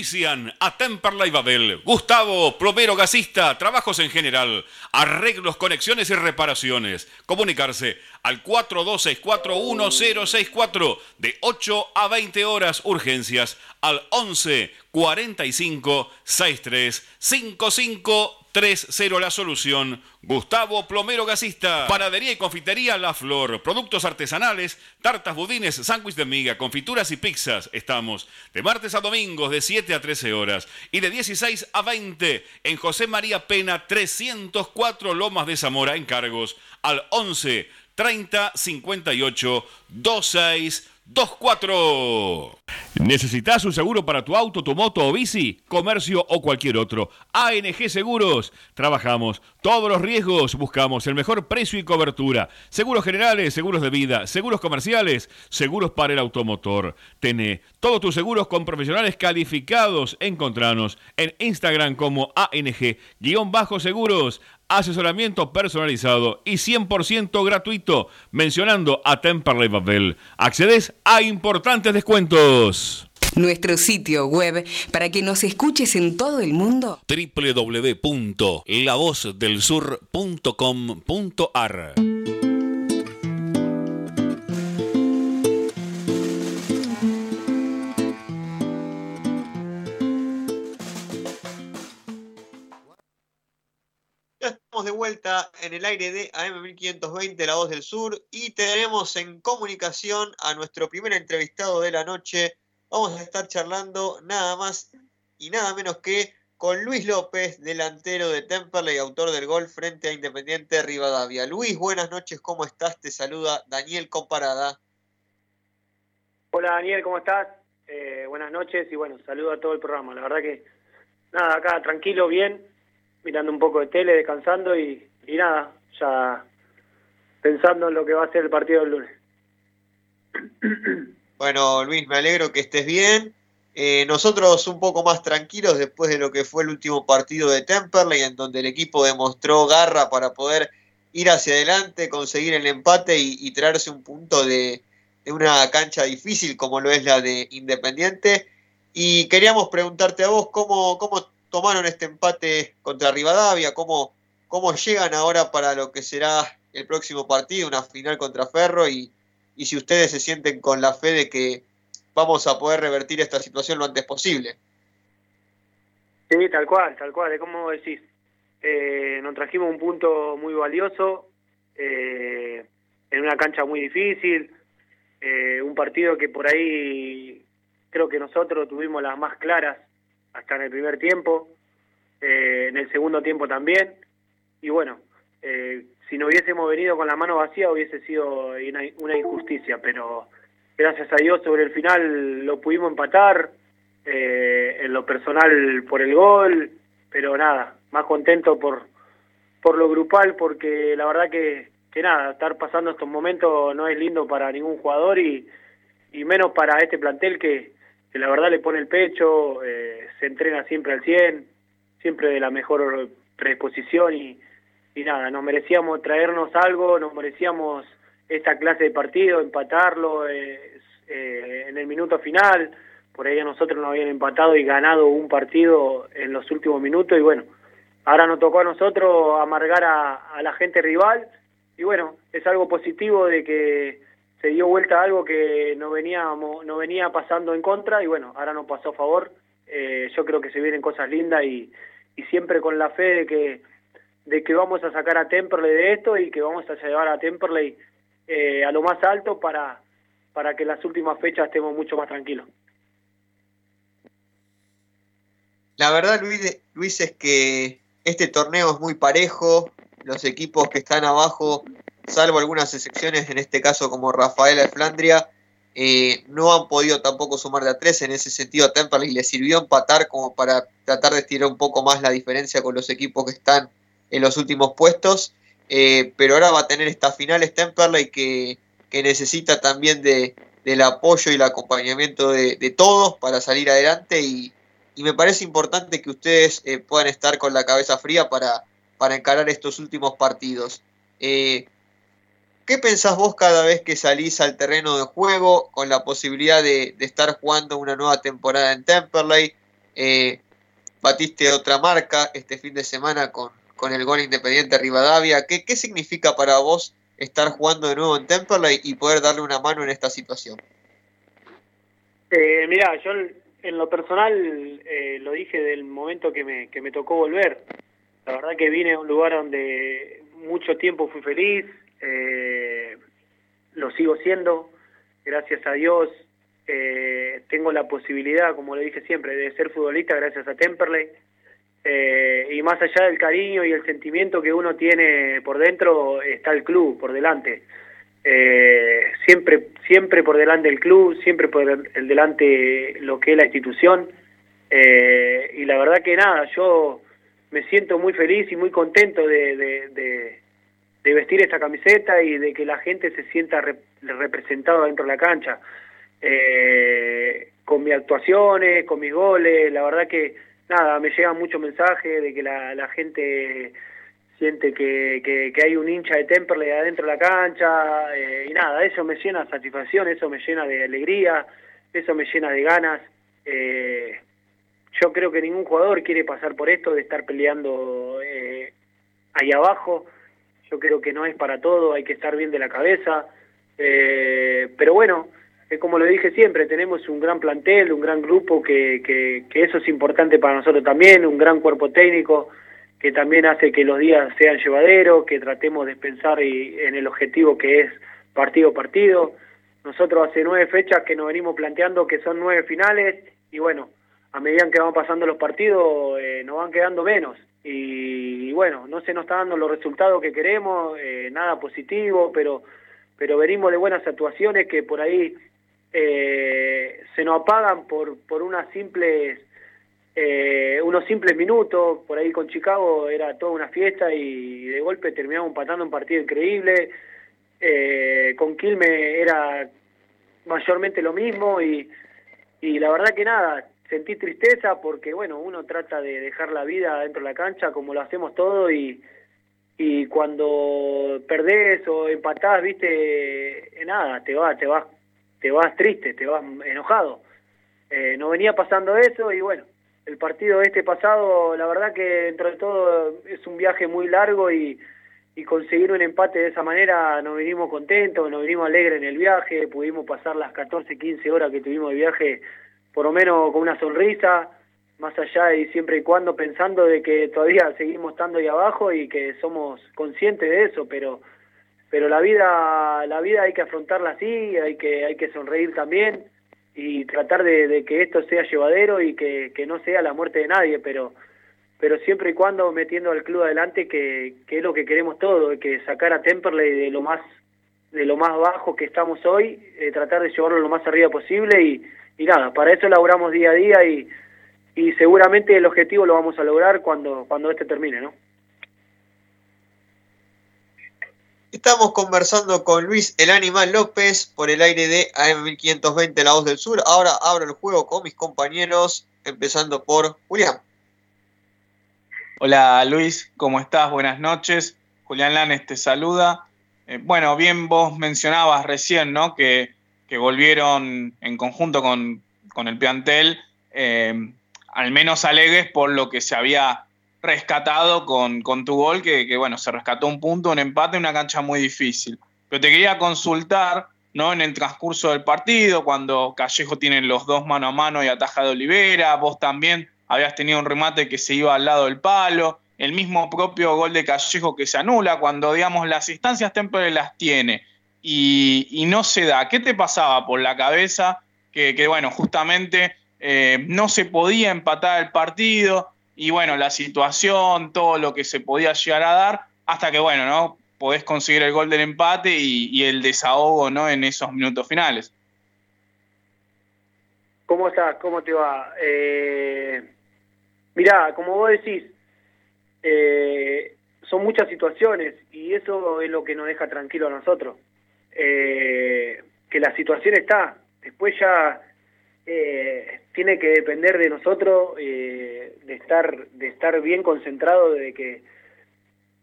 Speaker 1: Auspician a Temperley Babel, Gustavo, plomero gasista, trabajos en general, arreglos, conexiones y reparaciones. Comunicarse al 42641064 de 8 a 20 horas urgencias al 11 45 63 55 3-0 la solución. Gustavo Plomero Gasista. Panadería y confitería La Flor. Productos artesanales, tartas, budines, sándwiches de miga, confituras y pizzas. Estamos de martes a domingos de 7 a 13 horas y de 16 a 20 en José María Pena 304 Lomas de Zamora. Encargos al 11 30 58 26 24. ¿Necesitas un seguro para tu auto, tu moto o bici, comercio o cualquier otro? ANG Seguros. Trabajamos todos los riesgos, buscamos el mejor precio y cobertura. Seguros generales, seguros de vida, seguros comerciales, seguros para el automotor. Tené todos tus seguros con profesionales calificados. Encontranos en Instagram como ANG-seguros asesoramiento personalizado y 100% gratuito, mencionando a Temperley Babel. Accedes a importantes descuentos.
Speaker 6: Nuestro sitio web para que nos escuches en todo el mundo.
Speaker 1: www.lavozdelsur.com.ar
Speaker 2: de vuelta en el aire de AM1520, La Voz del Sur, y tenemos en comunicación a nuestro primer entrevistado de la noche. Vamos a estar charlando nada más y nada menos que con Luis López, delantero de Temperley, autor del gol frente a Independiente Rivadavia. Luis, buenas noches, ¿cómo estás? Te saluda Daniel Comparada.
Speaker 7: Hola Daniel, ¿cómo estás? Eh, buenas noches y bueno, saludo a todo el programa. La verdad que nada, acá tranquilo, bien, mirando un poco de tele, descansando y, nada, ya pensando en lo que va a ser el partido del lunes.
Speaker 2: Bueno, Luis, me alegro que estés bien. Eh, nosotros un poco más tranquilos después de lo que fue el último partido de Temperley, en donde el equipo demostró garra para poder ir hacia adelante, conseguir el empate y, traerse un punto de, de, una cancha difícil como lo es la de Independiente. Y queríamos preguntarte a vos cómo, cómo tomaron este empate contra Rivadavia, cómo, cómo llegan ahora para lo que será el próximo partido, una final contra Ferro, y, y si ustedes se sienten con la fe de que vamos a poder revertir esta situación lo antes posible.
Speaker 7: Sí, tal cual, tal cual, es como decís. Eh, nos trajimos un punto muy valioso eh, en una cancha muy difícil, eh, un partido que por ahí creo que nosotros tuvimos las más claras hasta en el primer tiempo, eh, en el segundo tiempo también, y bueno, eh, si no hubiésemos venido con la mano vacía hubiese sido una, injusticia, pero gracias a Dios sobre el final lo pudimos empatar, eh, en lo personal por el gol, pero nada, más contento por, por lo grupal, porque la verdad que, que nada, estar pasando estos momentos no es lindo para ningún jugador y, y menos para este plantel que, que la verdad le pone el pecho, eh, se entrena siempre al 100, siempre de la mejor predisposición y, y nada, nos merecíamos traernos algo, nos merecíamos esta clase de partido, empatarlo eh, eh, en el minuto final, por ahí a nosotros nos habían empatado y ganado un partido en los últimos minutos y bueno, ahora nos tocó a nosotros amargar a, a la gente rival. Y bueno, es algo positivo de que se dio vuelta algo que no veníamos no venía pasando en contra y bueno ahora nos pasó a favor. Eh, yo creo que se vienen cosas lindas y, siempre con la fe de que de que vamos a sacar a Temperley de esto y que vamos a llevar a Temperley eh, a lo más alto para para que las últimas fechas estemos mucho más tranquilos.
Speaker 2: La verdad Luis Luis es que este torneo es muy parejo. Los equipos que están abajo salvo algunas excepciones, en este caso como Rafaela de Flandria, eh, no han podido tampoco sumar de a tres. En ese sentido, a Temperley le sirvió empatar como para tratar de estirar un poco más la diferencia con los equipos que están en los últimos puestos. Eh, pero ahora va a tener esta final Temperley que, que necesita también de, del apoyo y el acompañamiento de, todos para salir adelante. Y, me parece importante que ustedes eh, puedan estar con la cabeza fría para, para encarar estos últimos partidos. ¿Qué pensás vos cada vez que salís al terreno de juego con la posibilidad de, estar jugando una nueva temporada en Temperley? Eh, batiste otra marca este fin de semana con, con el gol independiente Rivadavia. ¿Qué, ¿Qué significa para vos estar jugando de nuevo en Temperley y poder darle una mano en esta situación?
Speaker 7: Eh, mira, yo en lo personal eh, lo dije del momento que me, que me tocó volver. La verdad que vine a un lugar donde mucho tiempo fui feliz, eh, lo sigo siendo, gracias a Dios eh, tengo la posibilidad, como lo dije siempre, de ser futbolista gracias a Temperley. Eh, y más allá del cariño y el sentimiento que uno tiene por dentro, está el club por delante. Eh, siempre, siempre por delante el club, siempre por el, delante lo que es la institución. Eh, y la verdad que nada, yo me siento muy feliz y muy contento de, de, vestir esta camiseta y de que la gente se sienta representada dentro de la cancha. con mis actuaciones, con mis goles, la verdad que nada, me llegan muchos mensajes de que la, la gente siente que, que, hay un hincha de Temperley adentro de la cancha eh, y nada, eso me llena de satisfacción, eso me llena de alegría, eso me llena de ganas. Eh, yo creo que ningún jugador quiere pasar por esto de estar peleando eh, ahí abajo. Yo creo que no es para todo, hay que estar bien de la cabeza. pero bueno, como lo dije siempre, tenemos un gran plantel, un gran grupo, que, que, eso es importante para nosotros también, un gran cuerpo técnico que también hace que los días sean llevaderos, que tratemos de pensar en el objetivo que es partido a partido. Nosotros hace nueve fechas que nos venimos planteando que son nueve finales y bueno, a medida que van pasando los partidos eh, nos van quedando menos y, bueno, no se nos está dando los resultados que queremos, eh, nada positivo, pero pero venimos de buenas actuaciones que por ahí eh, se nos apagan por, por unas simples, eh, unos simples minutos, por ahí con Chicago era toda una fiesta y de golpe terminamos empatando un partido increíble, eh, con Quilme era mayormente lo mismo y, y la verdad que nada, sentí tristeza porque bueno, uno trata de dejar la vida dentro de la cancha como lo hacemos todo y, y cuando perdés o empatás, viste, nada, te vas, te vas te vas triste, te vas enojado. Eh, no venía pasando eso y bueno, el partido este pasado, la verdad que dentro de todo es un viaje muy largo y, y conseguir un empate de esa manera nos vinimos contentos, nos vinimos alegres en el viaje, pudimos pasar las 14, 15 horas que tuvimos de viaje por lo menos con una sonrisa, más allá y siempre y cuando pensando de que todavía seguimos estando ahí abajo y que somos conscientes de eso, pero pero la vida la vida hay que afrontarla así hay que hay que sonreír también y tratar de, que esto sea llevadero y que, que, no sea la muerte de nadie pero pero siempre y cuando metiendo al club adelante que, que es lo que queremos todos que sacar a Temperley de lo más de lo más bajo que estamos hoy eh, tratar de llevarlo lo más arriba posible y, y nada para eso laburamos día a día y y seguramente el objetivo lo vamos a lograr cuando cuando este termine no
Speaker 2: Estamos conversando con Luis el Animal López por el aire de AM1520 La Voz del Sur. Ahora abro el juego con mis compañeros, empezando por Julián.
Speaker 3: Hola Luis, ¿cómo estás? Buenas noches. Julián Lanes te saluda. Eh, bueno, bien vos mencionabas recién, ¿no? Que, volvieron en conjunto con, el plantel, eh, al menos alegres por lo que se había rescatado con, con tu gol, que, bueno, se rescató un punto, un empate, una cancha muy difícil. Pero te quería consultar, ¿no? En el transcurso del partido, cuando Callejo tiene los dos mano a mano y ataja de Olivera, vos también habías tenido un remate que se iba al lado del palo, el mismo propio gol de Callejo que se anula, cuando, digamos, las instancias siempre las tiene y, no se da. ¿Qué te pasaba por la cabeza? Que, que bueno, justamente eh, no se podía empatar el partido, y bueno, la situación, todo lo que se podía llegar a dar, hasta que bueno, ¿no? Podés conseguir el gol del empate y, el desahogo, ¿no? En esos minutos finales.
Speaker 7: ¿Cómo estás? ¿Cómo te va? Eh, mirá, como vos decís, eh, son muchas situaciones y eso es lo que nos deja tranquilo a nosotros. Eh, que la situación está, después ya eh, tiene que depender de nosotros eh, de estar de estar bien concentrado de que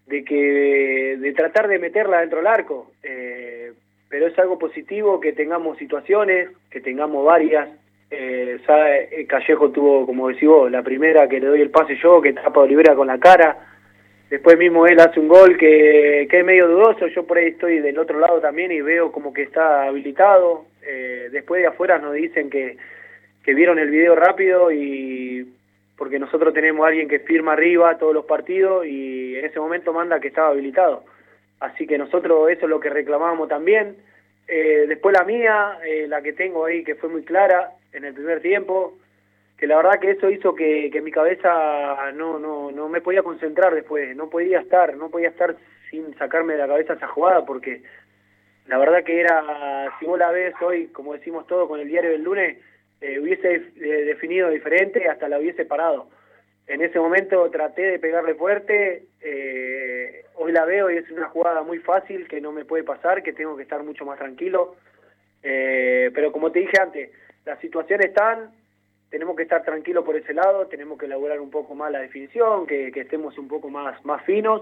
Speaker 7: de que de tratar de meterla dentro del arco. Eh, pero es algo positivo que tengamos situaciones que tengamos varias. Eh, eh, Callejo tuvo, como decís vos, la primera que le doy el pase yo, que tapa Olivera con la cara. Después mismo él hace un gol que, que es medio dudoso. Yo por ahí estoy del otro lado también y veo como que está habilitado. Eh, después de afuera nos dicen que, que vieron el video rápido y porque nosotros tenemos a alguien que firma arriba todos los partidos y en ese momento manda que estaba habilitado. Así que nosotros eso es lo que reclamábamos también. Eh, después la mía, eh, la que tengo ahí, que fue muy clara en el primer tiempo, que la verdad que eso hizo que, que mi cabeza no, no, no me podía concentrar después, no podía estar, no podía estar sin sacarme de la cabeza esa jugada, porque la verdad que era, si vos la ves hoy, como decimos todo con el diario del lunes, eh, hubiese definido diferente, hasta la hubiese parado. En ese momento traté de pegarle fuerte, eh, hoy la veo y es una jugada muy fácil que no me puede pasar, que tengo que estar mucho más tranquilo. Eh, pero como te dije antes, las situaciones están, tenemos que estar tranquilos por ese lado, tenemos que elaborar un poco más la definición, que, estemos un poco más, más finos.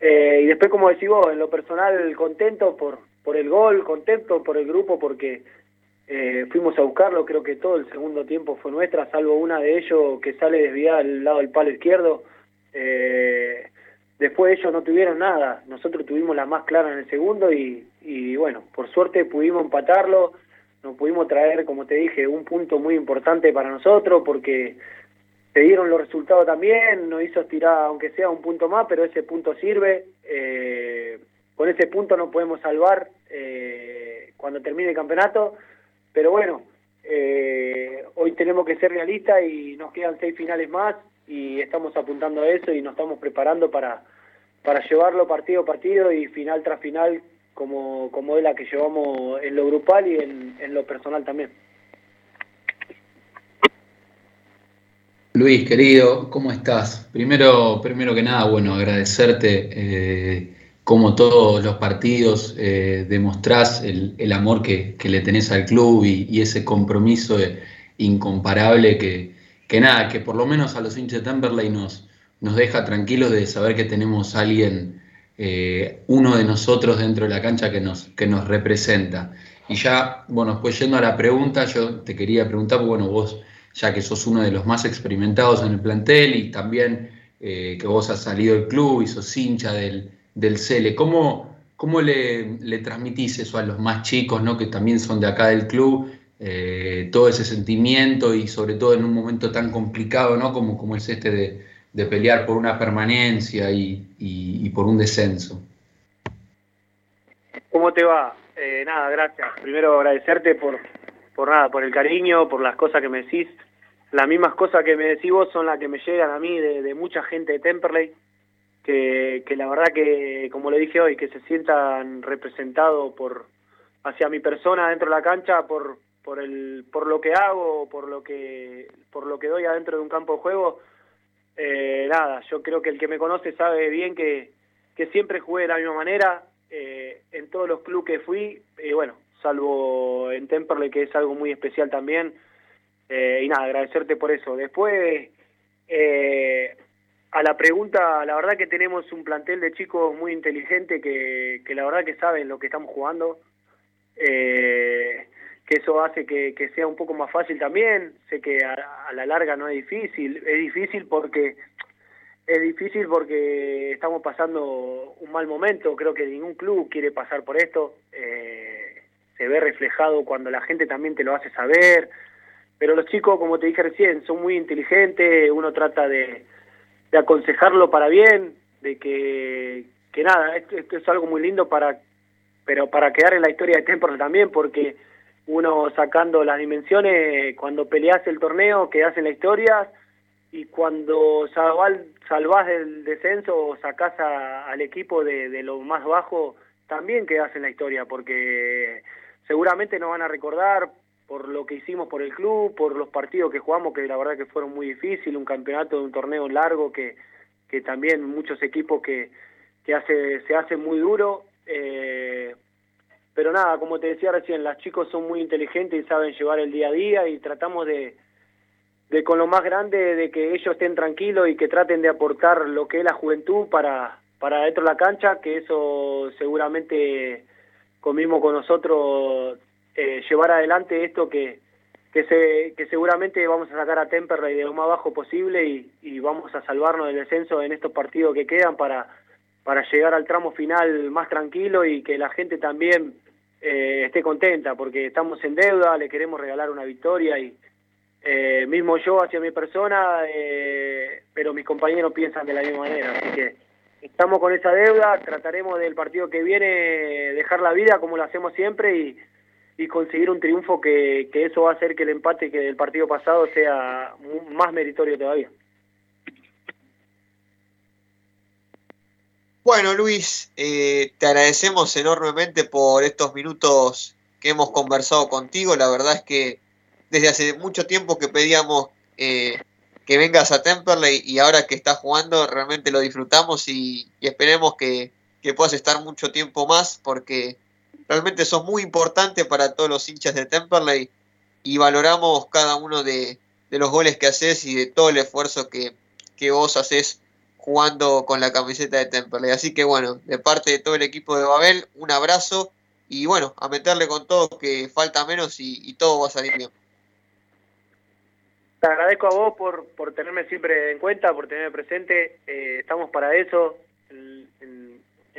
Speaker 7: Eh, y después, como decís vos, en lo personal, contento por, por el gol, contento por el grupo, porque eh, fuimos a buscarlo, creo que todo el segundo tiempo fue nuestra, salvo una de ellos que sale desviada al lado del palo izquierdo. Eh, después ellos no tuvieron nada, nosotros tuvimos la más clara en el segundo y, y bueno, por suerte pudimos empatarlo, nos pudimos traer, como te dije, un punto muy importante para nosotros porque se dieron los resultados también, nos hizo tirar aunque sea un punto más, pero ese punto sirve. Eh, con ese punto no podemos salvar cuando termine el campeonato pero bueno, eh, hoy tenemos que ser realistas y nos quedan seis finales más y estamos apuntando a eso y nos estamos preparando para, para llevarlo partido a partido y final tras final como, como es la que llevamos en lo grupal y en, en lo personal también.
Speaker 4: Luis, querido, ¿cómo estás? Primero, primero que nada, bueno, agradecerte eh, como todos los partidos eh, demostrás el, amor que, le tenés al club y, ese compromiso incomparable que, que, nada, que por lo menos a los hinchas de Temperley nos, nos deja tranquilos de saber que tenemos a alguien, eh, uno de nosotros dentro de la cancha que nos, que nos representa. Y ya, bueno, pues yendo a la pregunta, yo te quería preguntar, bueno, vos, ya que sos uno de los más experimentados en el plantel y también eh, que vos has salido del club y sos hincha del, del CELE. ¿Cómo, cómo le, le, transmitís eso a los más chicos, ¿no? que también son de acá del club? Eh, todo ese sentimiento y sobre todo en un momento tan complicado ¿no? como, como es este de, de pelear por una permanencia y, y, por un descenso.
Speaker 7: ¿Cómo te va? Eh, nada, gracias. Primero agradecerte por, por nada, por el cariño, por las cosas que me decís. Las mismas cosas que me decís vos son las que me llegan a mí de, de mucha gente de Temperley que, que la verdad que, como le dije hoy, que se sientan representados por hacia mi persona dentro de la cancha por por el por lo que hago por lo que por lo que doy adentro de un campo de juego eh, nada yo creo que el que me conoce sabe bien que, que siempre jugué de la misma manera eh, en todos los clubes que fui y bueno salvo en Temperley que es algo muy especial también eh, y nada agradecerte por eso. Después eh, a la pregunta, la verdad que tenemos un plantel de chicos muy inteligente que, que la verdad que saben lo que estamos jugando, eh, que eso hace que, que, sea un poco más fácil también. Sé que a, la larga no es difícil, es difícil porque es difícil porque estamos pasando un mal momento. Creo que ningún club quiere pasar por esto. Eh, se ve reflejado cuando la gente también te lo hace saber. Pero los chicos, como te dije recién, son muy inteligentes. Uno trata de de aconsejarlo para bien, de que, que nada, esto, es algo muy lindo para, pero para quedar en la historia de Temple también, porque uno sacando las dimensiones, cuando peleas el torneo, quedas en la historia, y cuando salvás del descenso o sacás al equipo de, de lo más bajo, también quedas en la historia, porque seguramente nos van a recordar por lo que hicimos por el club, por los partidos que jugamos, que la verdad que fueron muy difíciles, un campeonato de un torneo largo que, que también muchos equipos que, que hace, se hace muy duro. Eh, pero nada, como te decía recién, las chicos son muy inteligentes y saben llevar el día a día y tratamos de, de con lo más grande, de que ellos estén tranquilos y que traten de aportar lo que es la juventud para, para dentro de la cancha, que eso seguramente con mismo con nosotros eh, llevar adelante esto que, que, se, que seguramente vamos a sacar a Temperley de lo más bajo posible y, y vamos a salvarnos del descenso en estos partidos que quedan para, para llegar al tramo final más tranquilo y que la gente también eh, esté contenta, porque estamos en deuda, le queremos regalar una victoria y eh, mismo yo hacia mi persona, eh, pero mis compañeros piensan de la misma manera, así que estamos con esa deuda, trataremos del partido que viene dejar la vida como lo hacemos siempre y, y conseguir un triunfo que, que eso va a hacer que el empate que del partido pasado sea más meritorio todavía.
Speaker 2: Bueno, Luis, eh, te agradecemos enormemente por estos minutos que hemos conversado contigo. La verdad es que desde hace mucho tiempo que pedíamos eh, que vengas a Temperley y ahora que estás jugando realmente lo disfrutamos y, esperemos que, puedas estar mucho tiempo más porque realmente sos muy importante para todos los hinchas de Temperley y valoramos cada uno de, los goles que haces y de todo el esfuerzo que, que vos haces jugando con la camiseta de Temperley. Así que bueno, de parte de todo el equipo de Babel, un abrazo y bueno, a meterle con todo que falta menos y todo va a salir bien.
Speaker 7: Te agradezco a vos por, por tenerme siempre en cuenta, por tenerme presente. Eh, estamos para eso. En,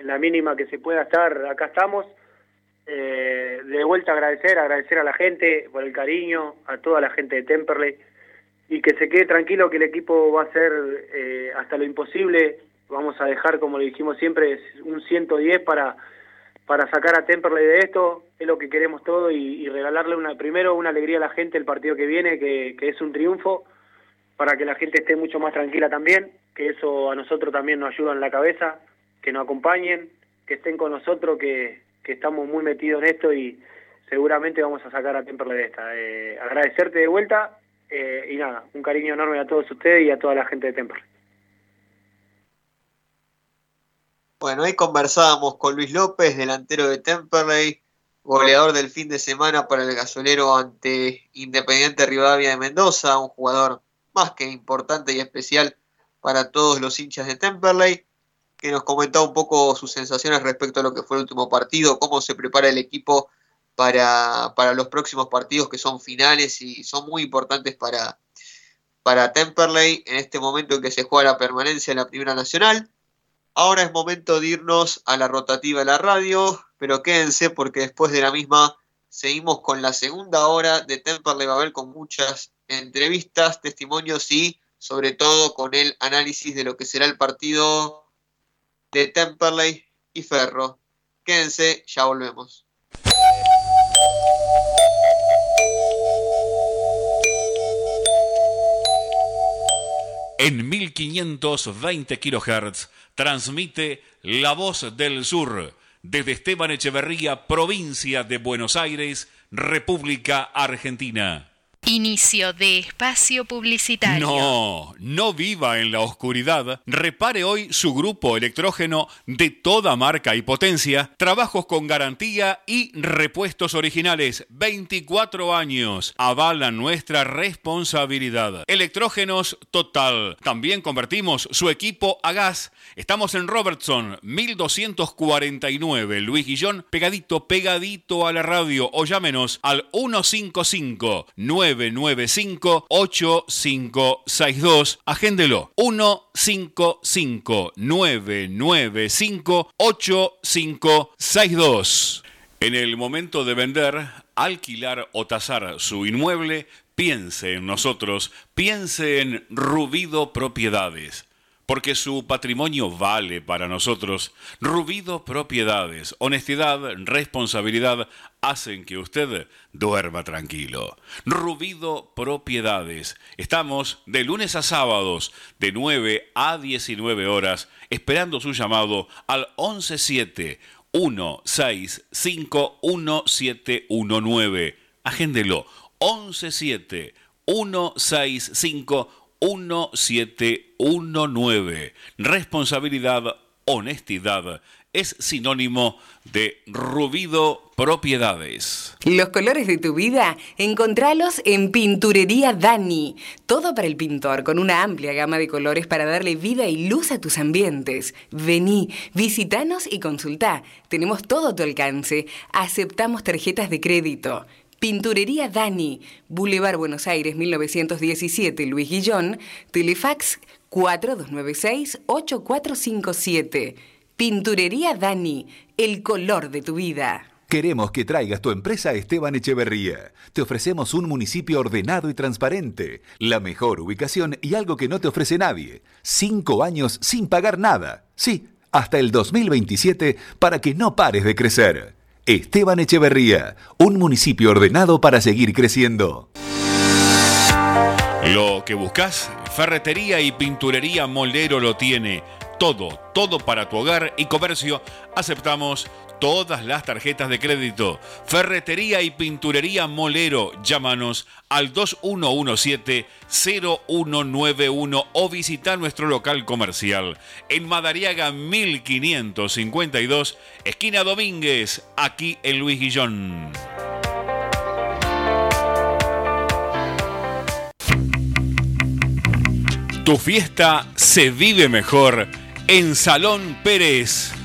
Speaker 7: la mínima que se pueda estar, acá estamos. Eh, de vuelta agradecer, agradecer a la gente por el cariño, a toda la gente de Temperley y que se quede tranquilo que el equipo va a hacer eh, hasta lo imposible. Vamos a dejar, como le dijimos siempre, un 110 para para sacar a Temperley de esto, es lo que queremos todo y, regalarle una primero una alegría a la gente el partido que viene, que, es un triunfo, para que la gente esté mucho más tranquila también, que eso a nosotros también nos ayuda en la cabeza, que nos acompañen, que estén con nosotros, que, estamos muy metidos en esto y seguramente vamos a sacar a Temperley de esta. Eh, agradecerte de vuelta eh, y nada, un cariño enorme a todos ustedes y a toda la gente de Temperley.
Speaker 2: Bueno, ahí conversábamos con Luis López, delantero de Temperley, goleador del fin de semana para el gasolero ante Independiente Rivadavia de Mendoza, un jugador más que importante y especial para todos los hinchas de Temperley, que nos comentaba un poco sus sensaciones respecto a lo que fue el último partido, cómo se prepara el equipo para, para los próximos partidos que son finales y son muy importantes para, para Temperley en este momento en que se juega la permanencia en la Primera Nacional. Ahora es momento de irnos a la rotativa de la radio, pero quédense porque después de la misma seguimos con la segunda hora de Temperley Babel con muchas entrevistas, testimonios y sobre todo con el análisis de lo que será el partido de Temperley y Ferro. Quédense, ya volvemos.
Speaker 1: En 1520 kHz transmite La Voz del Sur desde Esteban Echeverría, provincia de Buenos Aires, República Argentina.
Speaker 8: Inicio de espacio publicitario.
Speaker 1: No, no viva en la oscuridad. Repare hoy su grupo electrógeno de toda marca y potencia. Trabajos con garantía y repuestos originales. 24 años. Avalan nuestra responsabilidad. Electrógenos Total. También convertimos su equipo a gas. Estamos en Robertson, 1249. Luis Guillón, pegadito, pegadito a la radio. O llámenos al 155 9 995 8562. Agéndelo. 155 995 8562. En el momento de vender, alquilar o tasar su inmueble, piense en nosotros, piense en Rubido Propiedades porque su patrimonio vale para nosotros. Rubido Propiedades, honestidad, responsabilidad hacen que usted duerma tranquilo. Rubido Propiedades. Estamos de lunes a sábados de 9 a 19 horas esperando su llamado al 117 165 1719. Agéndelo 117 165 1719. Responsabilidad, honestidad es sinónimo de Rubido Propiedades.
Speaker 6: Los colores de tu vida, encontralos en Pinturería Dani. Todo para el pintor, con una amplia gama de colores para darle vida y luz a tus ambientes. Vení, visitanos y consultá. Tenemos todo a tu alcance. Aceptamos tarjetas de crédito. Pinturería Dani, Boulevard Buenos Aires 1917, Luis Guillón, Telefax 4296-8457. Pinturería Dani, el color de tu vida.
Speaker 9: Queremos que traigas tu empresa a Esteban Echeverría. Te ofrecemos un municipio ordenado y transparente, la mejor ubicación y algo que no te ofrece nadie. Cinco años sin pagar nada. Sí, hasta el 2027 para que no pares de crecer. Esteban Echeverría, un municipio ordenado para seguir creciendo.
Speaker 1: Lo que buscas, ferretería y pinturería Moldero lo tiene. Todo, todo para tu hogar y comercio. Aceptamos todas las tarjetas de crédito. Ferretería y pinturería Molero. Llámanos al 2117-0191 o visita nuestro local comercial en Madariaga 1552, esquina Domínguez, aquí en Luis Guillón. Tu fiesta se vive mejor en Salón Pérez.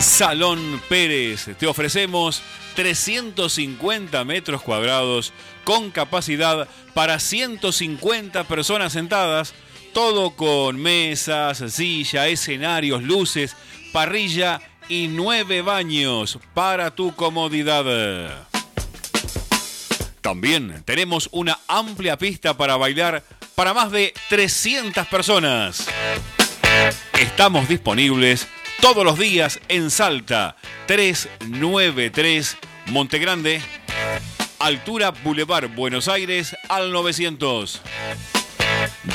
Speaker 1: Salón Pérez, te ofrecemos 350 metros cuadrados con capacidad para 150 personas sentadas, todo con mesas, silla, escenarios, luces, parrilla y nueve baños para tu comodidad. También tenemos una amplia pista para bailar para más de 300 personas. Estamos disponibles todos los días en Salta, 393 Montegrande, altura Boulevard Buenos Aires al 900.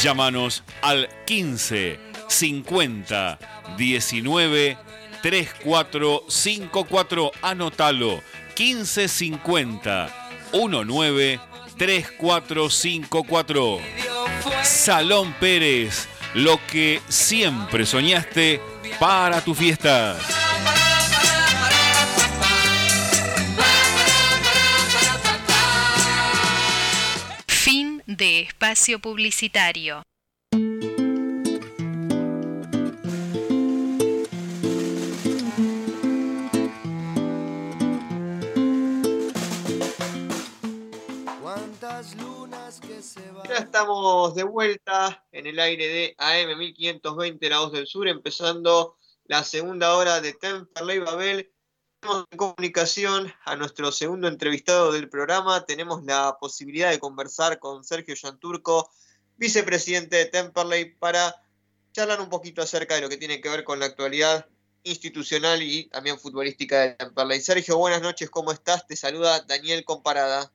Speaker 1: Llámanos al 15 50 19 3454. Anótalo. 15 50 19 3454. Salón Pérez, lo que siempre soñaste para tu fiesta.
Speaker 8: Fin de espacio publicitario.
Speaker 2: Ya estamos de vuelta en el aire de AM 1520 La Voz del Sur, empezando la segunda hora de Temperley Babel. Tenemos en comunicación a nuestro segundo entrevistado del programa. Tenemos la posibilidad de conversar con Sergio Yanturco, vicepresidente de Temperley, para charlar un poquito acerca de lo que tiene que ver con la actualidad institucional y también futbolística de Temperley. Sergio, buenas noches, ¿cómo estás? Te saluda Daniel Comparada.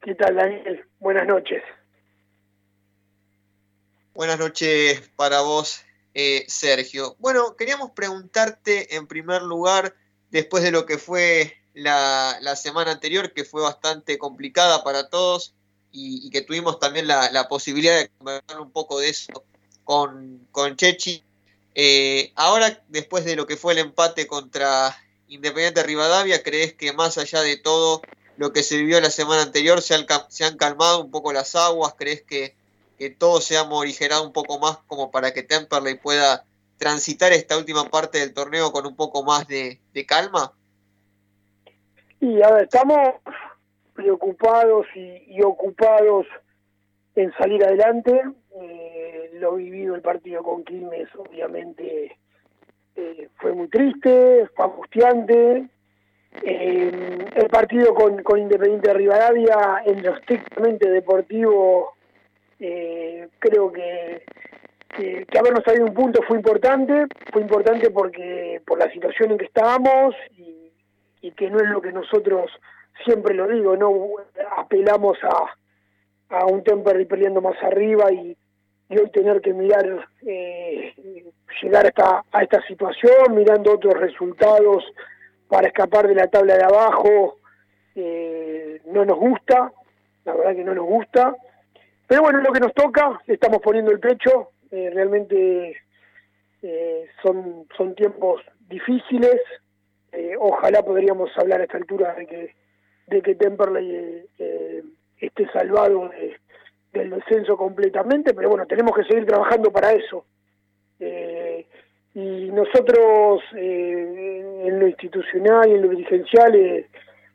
Speaker 10: ¿Qué tal, Daniel? Buenas noches.
Speaker 2: Buenas noches para vos, eh, Sergio. Bueno, queríamos preguntarte en primer lugar, después de lo que fue la, semana anterior, que fue bastante complicada para todos y, que tuvimos también la, posibilidad de conversar un poco de eso con, Chechi. Eh, ahora, después de lo que fue el empate contra Independiente Rivadavia, ¿crees que más allá de todo lo que se vivió la semana anterior se han calmado un poco las aguas? ¿Crees que que todo se ha un poco más como para que Temperley pueda transitar esta última parte del torneo con un poco más de, calma?
Speaker 10: Y a ver, estamos preocupados y, ocupados en salir adelante. Eh, lo vivido el partido con Quilmes, obviamente, eh, fue muy triste, fue angustiante. Eh, el partido con, con Independiente de Rivadavia, en lo estrictamente deportivo, eh, creo que, que, habernos salido un punto fue importante, fue importante porque por la situación en que estábamos y, que no es lo que nosotros, siempre lo digo, no apelamos a, a un Temperley peleando más arriba y, hoy tener que mirar, eh, llegar hasta, a esta situación, mirando otros resultados para escapar de la tabla de abajo, eh, no nos gusta, la verdad que no nos gusta. Pero bueno, lo que nos toca, estamos poniendo el pecho, eh, realmente eh, son, son tiempos difíciles, eh, ojalá podríamos hablar a esta altura de que, de que Temperley esté salvado del descenso completamente, pero bueno, tenemos que seguir trabajando para eso. y nosotros en lo institucional y en lo dirigencial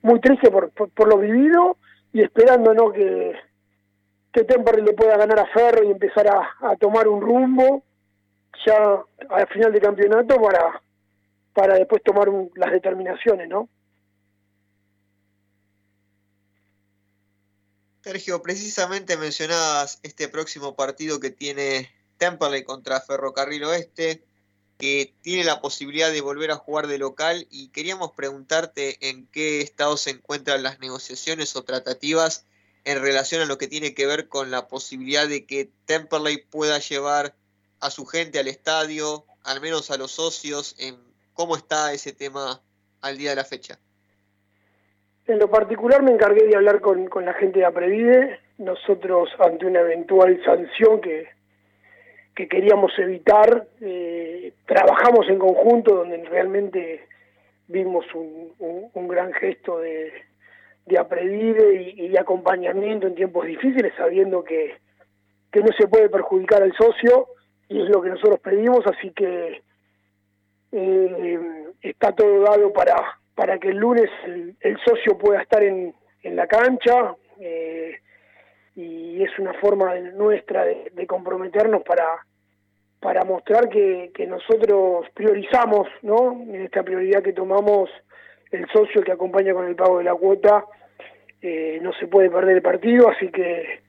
Speaker 10: muy triste por, por, lo vivido y esperando ¿no? que, que Temperley le pueda ganar a Ferro y empezar a, tomar un rumbo ya al final del campeonato para, para después tomar las determinaciones, ¿no?
Speaker 2: Sergio, precisamente mencionabas este próximo partido que tiene Temperley contra Ferrocarril Oeste, que tiene la posibilidad de volver a jugar de local y queríamos preguntarte en qué estado se encuentran las negociaciones o tratativas en relación a lo que tiene que ver con la posibilidad de que Temperley pueda llevar a su gente al estadio, al menos a los socios, en cómo está ese tema al día de la fecha.
Speaker 10: En lo particular me encargué de hablar con, la gente de Aprevide. Nosotros, ante una eventual sanción que, que queríamos evitar, eh, trabajamos en conjunto donde realmente vimos un, un, gran gesto de, de Aprevide y, y, acompañamiento en tiempos difíciles, sabiendo que, que no se puede perjudicar al socio y es lo que nosotros pedimos, así que eh, está todo dado para para que el lunes el, socio pueda estar en, en la cancha eh, y es una forma nuestra de, comprometernos para para mostrar que, que, nosotros priorizamos, ¿no? En esta prioridad que tomamos el socio que acompaña con el pago de la cuota, eh, no se puede perder el partido, así que,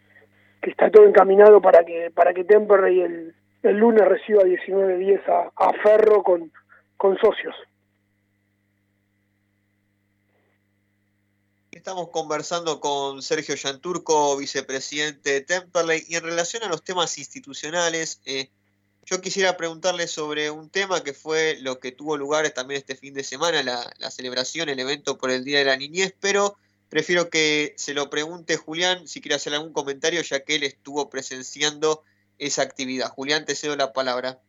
Speaker 10: que está todo encaminado para que para que Temperley el, el lunes reciba 19-10 a, Ferro con, con socios.
Speaker 2: Estamos conversando con Sergio Yanturco, vicepresidente de Temperley, y en relación a los temas institucionales, eh, yo quisiera preguntarle sobre un tema que fue lo que tuvo lugar también este fin de semana, la, celebración, el evento por el Día de la Niñez, pero prefiero que se lo pregunte Julián si quiere hacer algún comentario, ya que él estuvo presenciando esa actividad. Julián, te cedo la palabra.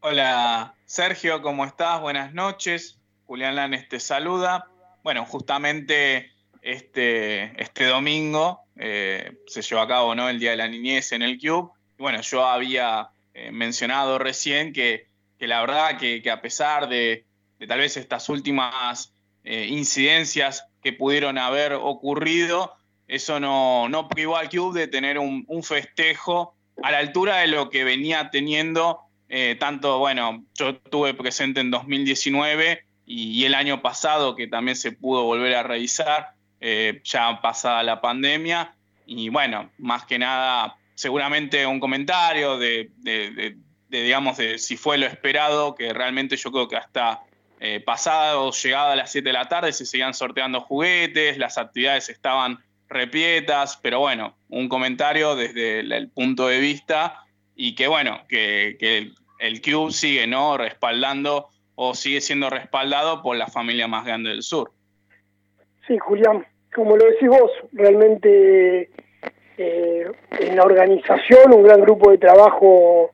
Speaker 3: Hola Sergio, ¿cómo estás? Buenas noches. Julián Lanes te saluda bueno, justamente este, este domingo eh, se llevó a cabo ¿no? el Día de la Niñez en el Cube. bueno, yo había eh, mencionado recién que, la verdad que, a pesar de, tal vez estas últimas eh, incidencias que pudieron haber ocurrido, eso no, privó al Cube de tener un, festejo a la altura de lo que venía teniendo, tanto, bueno, yo estuve presente en 2019 y, el año pasado que también se pudo volver a revisar, eh, ya pasada la pandemia. Y bueno, más que nada, seguramente un comentario de, digamos, de si fue lo esperado, que realmente yo creo que hasta eh, pasado, llegada a las 7 de la tarde, se seguían sorteando juguetes, las actividades estaban repietas, pero bueno, un comentario desde el, punto de vista y que bueno, que, que el Cube sigue ¿no? respaldando o sigue siendo respaldado por la familia más grande del sur.
Speaker 10: Sí, Julián, como lo decís vos, realmente eh, en la organización un gran grupo de trabajo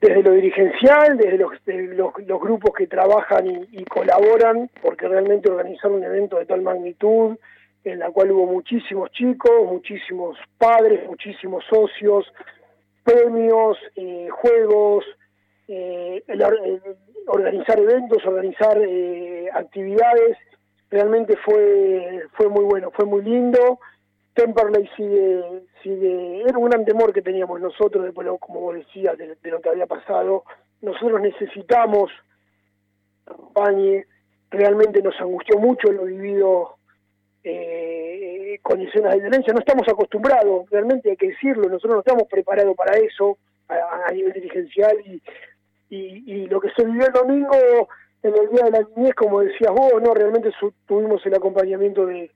Speaker 10: desde lo dirigencial, desde los, los, grupos que trabajan y, colaboran, porque realmente organizar un evento de tal magnitud, en la cual hubo muchísimos chicos, muchísimos padres, muchísimos socios, premios, eh, juegos, eh, organizar eventos, organizar eh, actividades, realmente fue, fue muy bueno, fue muy lindo. Temperley sigue, sigue, era un gran temor que teníamos nosotros, después como vos decías, de, lo que había pasado. Nosotros necesitamos campaña, realmente nos angustió mucho lo vivido eh, con escenas de violencia. No estamos acostumbrados, realmente hay que decirlo, nosotros no estamos preparados para eso a, a nivel dirigencial y y, lo que se vivió el domingo en el Día de la Niñez, como decías vos, no realmente tuvimos el acompañamiento de,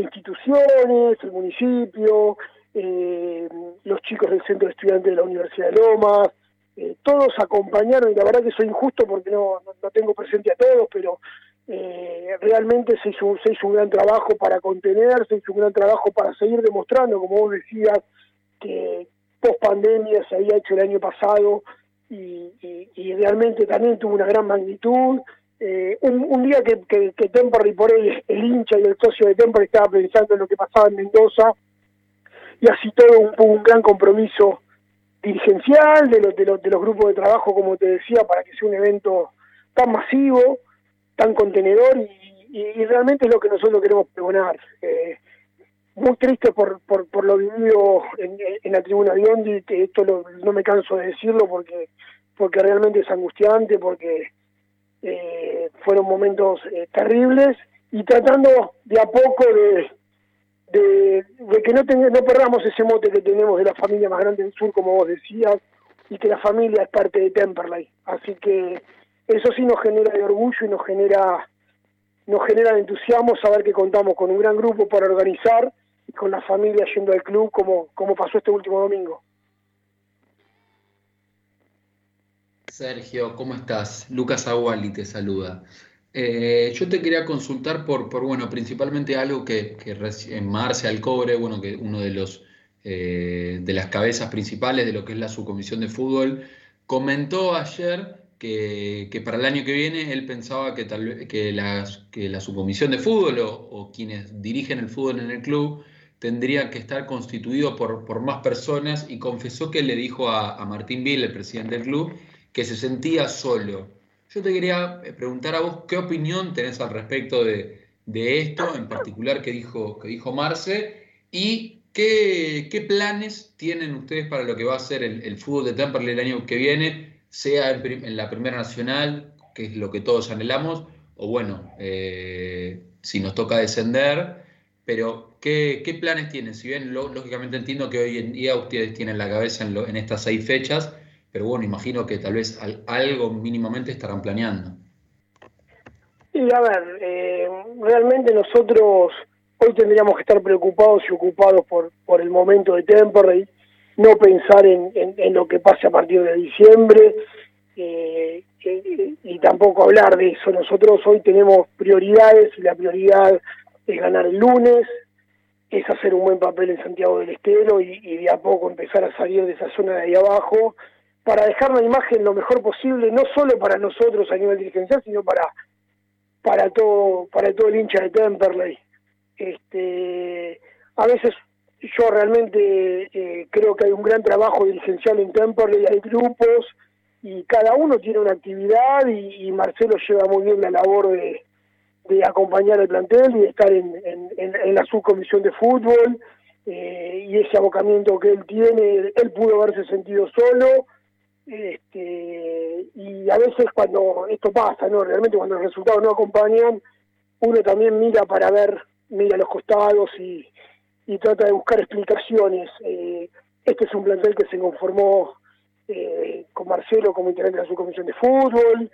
Speaker 10: instituciones, el municipio, eh, los chicos del Centro de Estudiantes de la Universidad de Lomas, eh, todos acompañaron, y la verdad que soy injusto porque no, no, tengo presente a todos, pero eh, realmente se hizo, se hizo un gran trabajo para contener, se hizo un gran trabajo para seguir demostrando, como vos decías, que post pandemia se había hecho el año pasado y, realmente también tuvo una gran magnitud. Eh, un, día que, que, que por ahí, el hincha y el socio de Temperley estaba pensando en lo que pasaba en Mendoza, y así todo un, un gran compromiso dirigencial de, los de, los, de los grupos de trabajo, como te decía, para que sea un evento tan masivo, tan contenedor y, realmente es lo que nosotros queremos pregonar. Eh, muy triste por, por, por lo vivido en, en, la tribuna Biondi, que esto no me canso de decirlo porque, porque realmente es angustiante, porque eh, fueron momentos eh, terribles y tratando de a poco de, de, que no, no perdamos ese mote que tenemos de la familia más grande del sur, como vos decías, y que la familia es parte de Temperley. Así que eso sí nos genera de orgullo y nos genera nos genera entusiasmo saber que contamos con un gran grupo para organizar y con la familia yendo al club como, como pasó este último domingo.
Speaker 4: Sergio, ¿cómo estás? Lucas Aguali te saluda. Eh, yo te quería consultar por, por, bueno, principalmente algo que, que en Marce al Cobre, bueno, que uno de los eh, de las cabezas principales de lo que es la subcomisión de fútbol, comentó ayer que, para el año que viene él pensaba que, tal, que, que la subcomisión de fútbol o, quienes dirigen el fútbol en el club tendría que estar constituido por, por más personas y confesó que le dijo a, Martín Bill, el presidente del club, que se sentía solo. Yo te quería eh, preguntar a vos qué opinión tenés al respecto de, esto, en particular que dijo, que dijo Marce, y qué, qué, planes tienen ustedes para lo que va a ser el, el fútbol de Temperley el año que viene, sea en, la Primera Nacional, que es lo que todos anhelamos, o bueno, eh, si nos toca descender, pero ¿qué, planes tienen? Si bien lógicamente entiendo que hoy en día ustedes tienen la cabeza en, estas seis fechas, pero bueno, imagino que tal vez algo mínimamente estarán planeando.
Speaker 10: Sí, a ver, eh, realmente nosotros hoy tendríamos que estar preocupados y ocupados por, por el momento de Temperley, no pensar en, en, lo que pase a partir de diciembre eh, y tampoco hablar de eso. Nosotros hoy tenemos prioridades y la prioridad es ganar el lunes, es hacer un buen papel en Santiago del Estero y, de a poco empezar a salir de esa zona de ahí abajo para dejar la imagen lo mejor posible, no solo para nosotros a nivel dirigencial, sino para para todo para todo el hincha de Temperley. Este, a veces yo realmente eh, creo que hay un gran trabajo dirigencial en Temperley, hay grupos y cada uno tiene una actividad y, Marcelo lleva muy bien la labor de, acompañar al plantel y estar en, en, la subcomisión de fútbol eh, y ese abocamiento que él tiene, él pudo haberse sentido solo este, y a veces cuando esto pasa, no realmente cuando los resultados no acompañan, uno también mira para ver, mira los costados y y trata de buscar explicaciones. Eh, este es un plantel que se conformó eh, con Marcelo como integrante de la subcomisión de fútbol,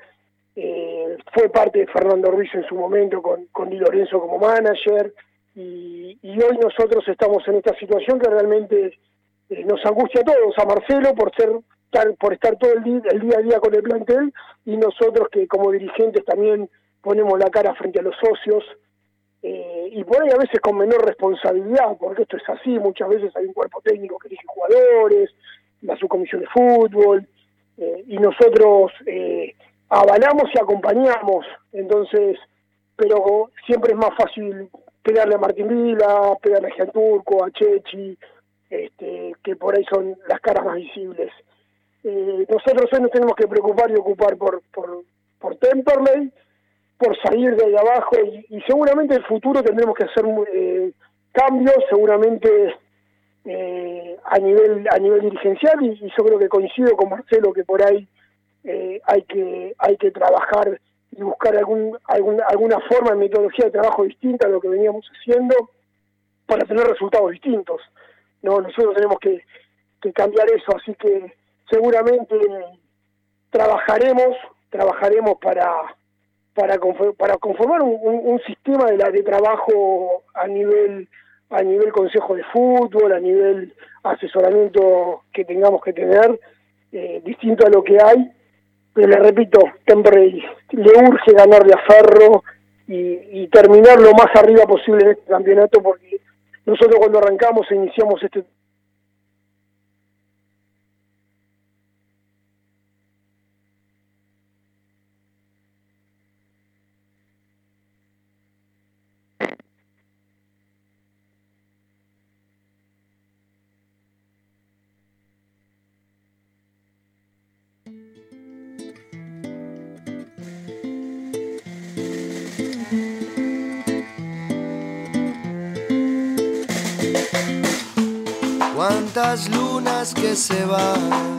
Speaker 10: eh, fue parte de Fernando Ruiz en su momento con, con Di Lorenzo como manager, y, hoy nosotros estamos en esta situación que realmente nos angustia a todos, a Marcelo por ser por estar todo el día, el día a día con el plantel y nosotros que como dirigentes también ponemos la cara frente a los socios eh, y por ahí a veces con menor responsabilidad, porque esto es así, muchas veces hay un cuerpo técnico que elige jugadores, la subcomisión de fútbol, eh, y nosotros eh, avalamos y acompañamos, entonces, pero siempre es más fácil pegarle a Martín Vila, pegarle a Jean Turco, a Chechi, este, que por ahí son las caras más visibles. Nosotros hoy nos tenemos que preocupar y ocupar por, por, por Temperley, por salir de ahí abajo y, seguramente en el futuro tendremos que hacer eh, cambios, seguramente eh, a nivel a nivel dirigencial y, yo creo que coincido con Marcelo que por ahí eh, hay que hay que trabajar y buscar algún, alguna forma de metodología de trabajo distinta a lo que veníamos haciendo para tener resultados distintos. No, nosotros tenemos que, que cambiar eso, así que seguramente trabajaremos trabajaremos para para, para conformar un, sistema de, la, de trabajo a nivel a nivel consejo de fútbol, a nivel asesoramiento que tengamos que tener, eh, distinto a lo que hay, pero le repito, Temperley le urge ganarle a Ferro y, y, terminar lo más arriba posible en este campeonato, porque nosotros cuando arrancamos e iniciamos este
Speaker 11: se van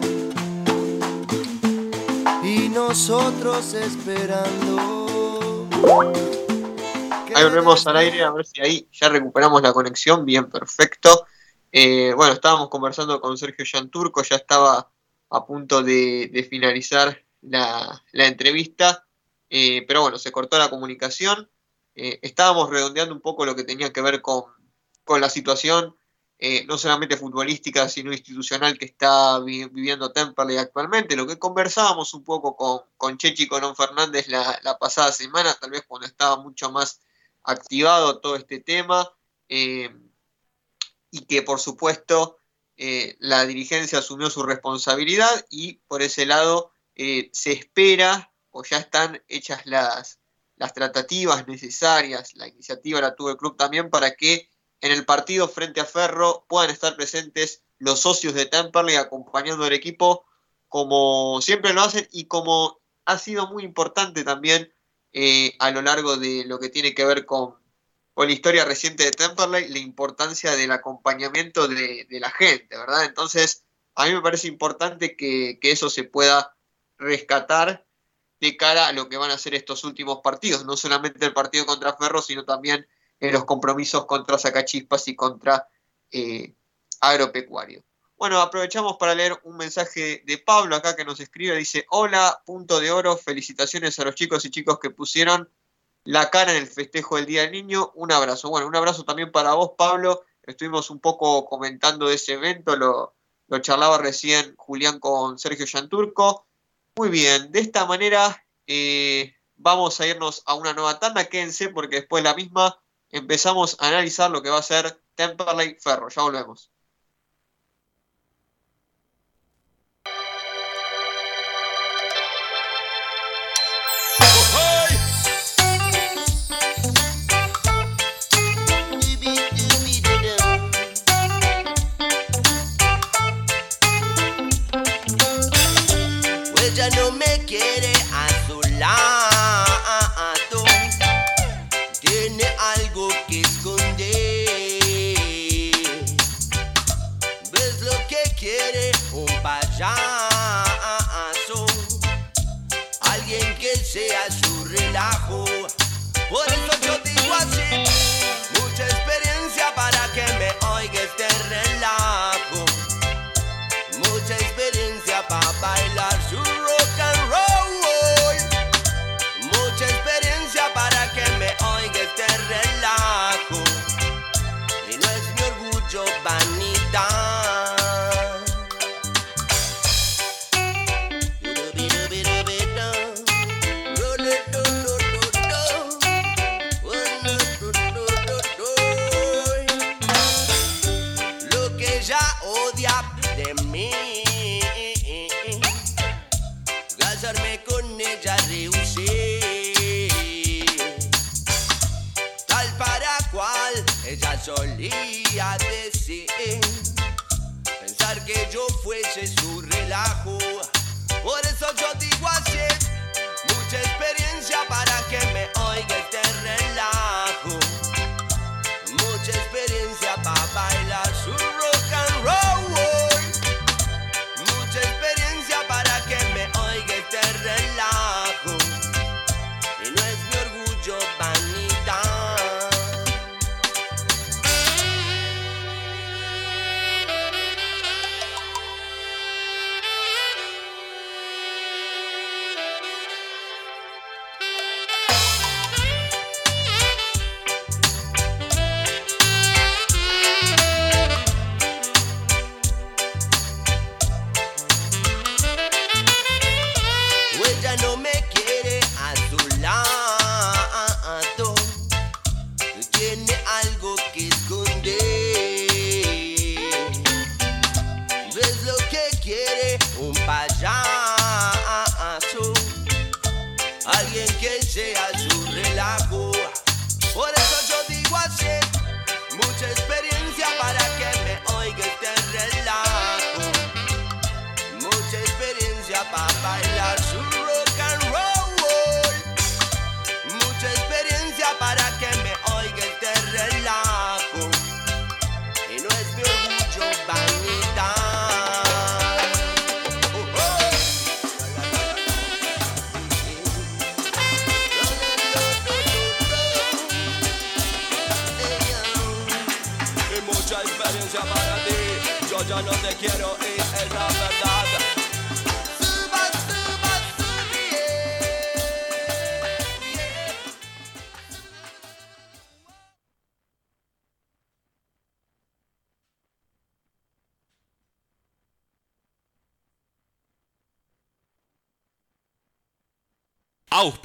Speaker 11: y nosotros esperando.
Speaker 2: Ahí volvemos al aire, a ver si ahí ya recuperamos la conexión, bien, perfecto. Eh, bueno, estábamos conversando con Sergio Yanturco, ya estaba a punto de, finalizar la, entrevista, eh, pero bueno, se cortó la comunicación. Eh, estábamos redondeando un poco lo que tenía que ver con, la situación, no solamente futbolística, sino institucional que está viviendo Temperley actualmente. Lo que conversábamos un poco con, con Chechi y con Don Fernández la, la, pasada semana, tal vez cuando estaba mucho más activado todo este tema y que por supuesto eh, la dirigencia asumió su responsabilidad y por ese lado eh, se espera o ya están hechas las, las tratativas necesarias, la iniciativa la tuvo el club también para que en el partido frente a Ferro puedan estar presentes los socios de Temperley acompañando al equipo como siempre lo hacen y como ha sido muy importante también eh, a lo largo de lo que tiene que ver con con la historia reciente de Temperley, la importancia del acompañamiento de, la gente, ¿verdad? Entonces, a mí me parece importante que, eso se pueda rescatar de cara a lo que van a ser estos últimos partidos, no solamente el partido contra Ferro, sino también en los compromisos contra Sacachispas y contra eh, Agropecuario. Bueno, aprovechamos para leer un mensaje de Pablo acá que nos escribe, dice, hola, punto de oro, felicitaciones a los chicos y chicos que pusieron la cara en el festejo del Día del Niño. Un abrazo. Bueno, un abrazo también para vos, Pablo. Estuvimos un poco comentando de ese evento, lo, charlaba recién Julián con Sergio Yanturco. Muy bien, de esta manera eh, vamos a irnos a una nueva tanda. Quédense porque después de la misma empezamos a analizar lo que va a ser Temperley Ferro. Ya volvemos.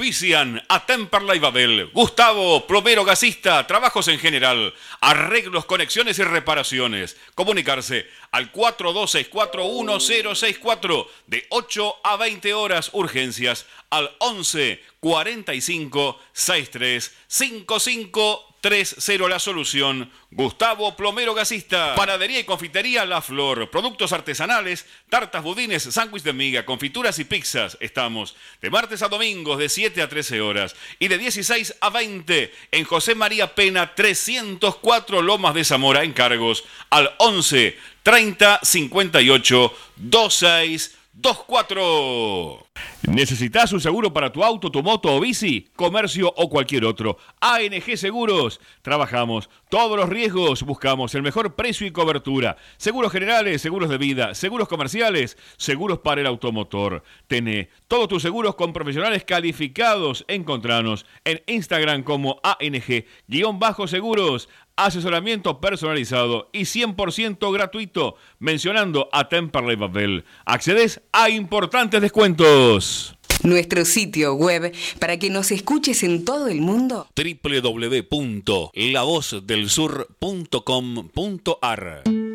Speaker 1: Auspician a Temperley Babel, Gustavo, plomero gasista, trabajos en general, arreglos, conexiones y reparaciones. Comunicarse al 42641064 de 8 a 20 horas urgencias al 11 45 63 55 3-0 la solución. Gustavo Plomero Gasista. Panadería y confitería La Flor. Productos artesanales, tartas, budines, sándwiches de miga, confituras y pizzas. Estamos de martes a domingos de 7 a 13 horas y de 16 a 20 en José María Pena 304 Lomas de Zamora. Encargos al 11 30 58 26 24. ¿Necesitas un seguro para tu auto, tu moto o bici, comercio o cualquier otro? ANG Seguros. Trabajamos todos los riesgos, buscamos el mejor precio y cobertura. Seguros generales, seguros de vida, seguros comerciales, seguros para el automotor. Tené todos tus seguros con profesionales calificados. Encontranos en Instagram como ANG-seguros asesoramiento personalizado y 100% gratuito, mencionando a Temperley Babel. Accedes a importantes descuentos.
Speaker 6: Nuestro sitio web para que nos escuches en todo el mundo.
Speaker 1: www.lavozdelsur.com.ar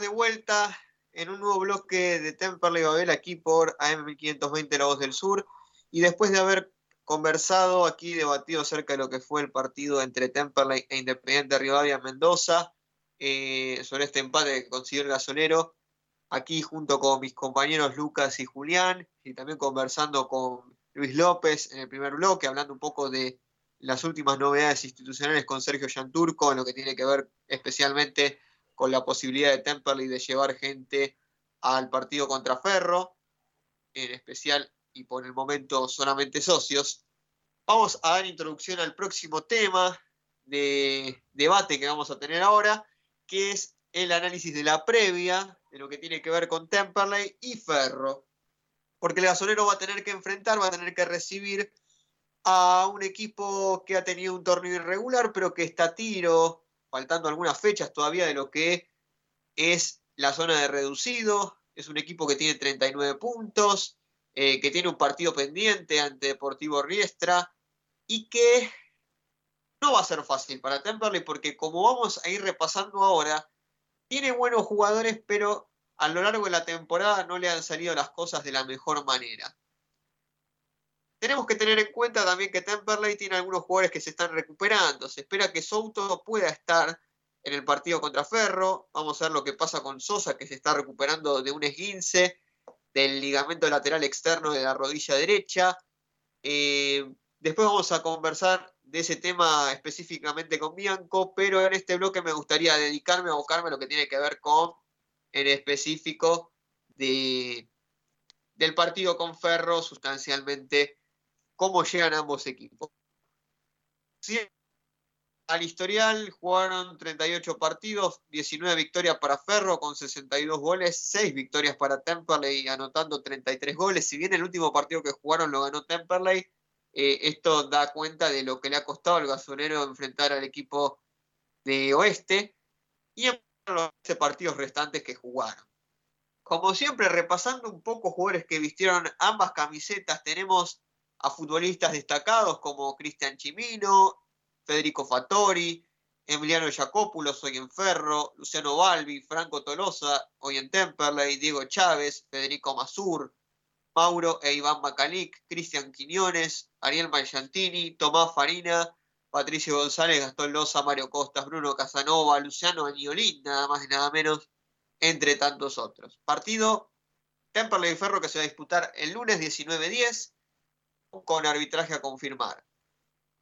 Speaker 2: De vuelta en un nuevo bloque de Temperley Babel aquí por AM1520 La Voz del Sur. Y después de haber conversado aquí, debatido acerca de lo que fue el partido entre Temperley e Independiente Rivadavia Mendoza, eh, sobre este empate que consiguió el aquí junto con mis compañeros Lucas y Julián, y también conversando con Luis López en el primer bloque, hablando un poco de las últimas novedades institucionales con Sergio Yanturco, en lo que tiene que ver especialmente con la posibilidad de Temperley de llevar gente al partido contra Ferro, en especial y por el momento solamente socios. Vamos a dar introducción al próximo tema de debate que vamos a tener ahora, que es el análisis de la previa, de lo que tiene que ver con Temperley y Ferro. Porque el gasolero va a tener que enfrentar, va a tener que recibir a un equipo que ha tenido un torneo irregular, pero que está a tiro, faltando algunas fechas todavía de lo que es la zona de reducido. Es un equipo que tiene 39 puntos, eh, que tiene un partido pendiente ante Deportivo Riestra y que no va a ser fácil para Temperley porque como vamos a ir repasando ahora, tiene buenos jugadores, pero a lo largo de la temporada no le han salido las cosas de la mejor manera. Tenemos que tener en cuenta también que Temperley tiene algunos jugadores que se están recuperando. Se espera que Souto pueda estar en el partido contra Ferro. Vamos a ver lo que pasa con Sosa, que se está recuperando de un esguince del ligamento lateral externo de la rodilla derecha. Eh, después vamos a conversar de ese tema específicamente con Bianco, pero en este bloque me gustaría dedicarme a buscarme lo que tiene que ver con, en específico, de, del partido con Ferro, sustancialmente cómo llegan ambos equipos. al historial jugaron 38 partidos, 19 victorias para Ferro con 62 goles, 6 victorias para Temperley anotando 33 goles. Si bien el último partido que jugaron lo ganó Temperley, eh, esto da cuenta de lo que le ha costado al gasonero enfrentar al equipo de Oeste y en los partidos restantes que jugaron. Como siempre, repasando un poco jugadores que vistieron ambas camisetas, tenemos a futbolistas destacados como Cristian Chimino, Federico Fattori, Emiliano Jacopulos, hoy en Ferro, Luciano Balbi, Franco Tolosa, hoy en Temperley, Diego Chávez, Federico Masur, Mauro e Iván Macalic, Cristian Quiñones, Ariel Mayantini, Tomás Farina, Patricio González, Gastón Loza, Mario Costas, Bruno Casanova, Luciano Añolín, nada más y nada menos, entre tantos otros. Partido Temperley y Ferro que se va a disputar el lunes 19-10 con arbitraje a confirmar.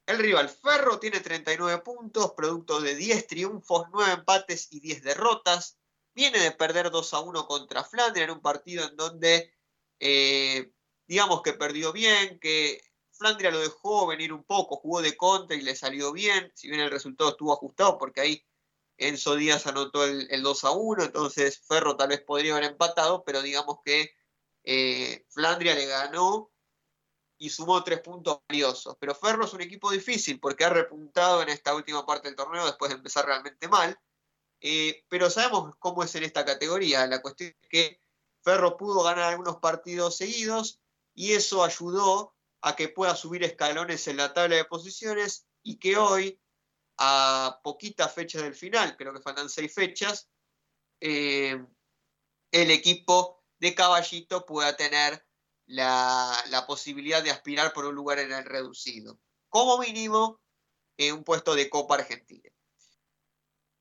Speaker 2: El rival Ferro tiene 39 puntos, producto de 10 triunfos, 9 empates y 10 derrotas. Viene de perder 2 a 1 contra Flandria en un partido en donde eh, digamos que perdió bien, que Flandria lo dejó venir un poco, jugó de contra y le salió bien, si bien el resultado estuvo ajustado, porque ahí Enzo Díaz anotó el, 2 a 1, entonces Ferro tal vez podría haber empatado, pero digamos que eh, Flandria le ganó y sumó tres puntos valiosos. Pero Ferro es un equipo difícil porque ha repuntado en esta última parte del torneo después de empezar realmente mal. Eh, pero sabemos cómo es en esta categoría. La cuestión es que Ferro pudo ganar algunos partidos seguidos y eso ayudó a que pueda subir escalones en la tabla de posiciones y que hoy, a poquitas fechas del final, creo que faltan seis fechas, eh, el equipo de Caballito pueda tener la, posibilidad de aspirar por un lugar en el reducido. Como mínimo, en un puesto de Copa Argentina.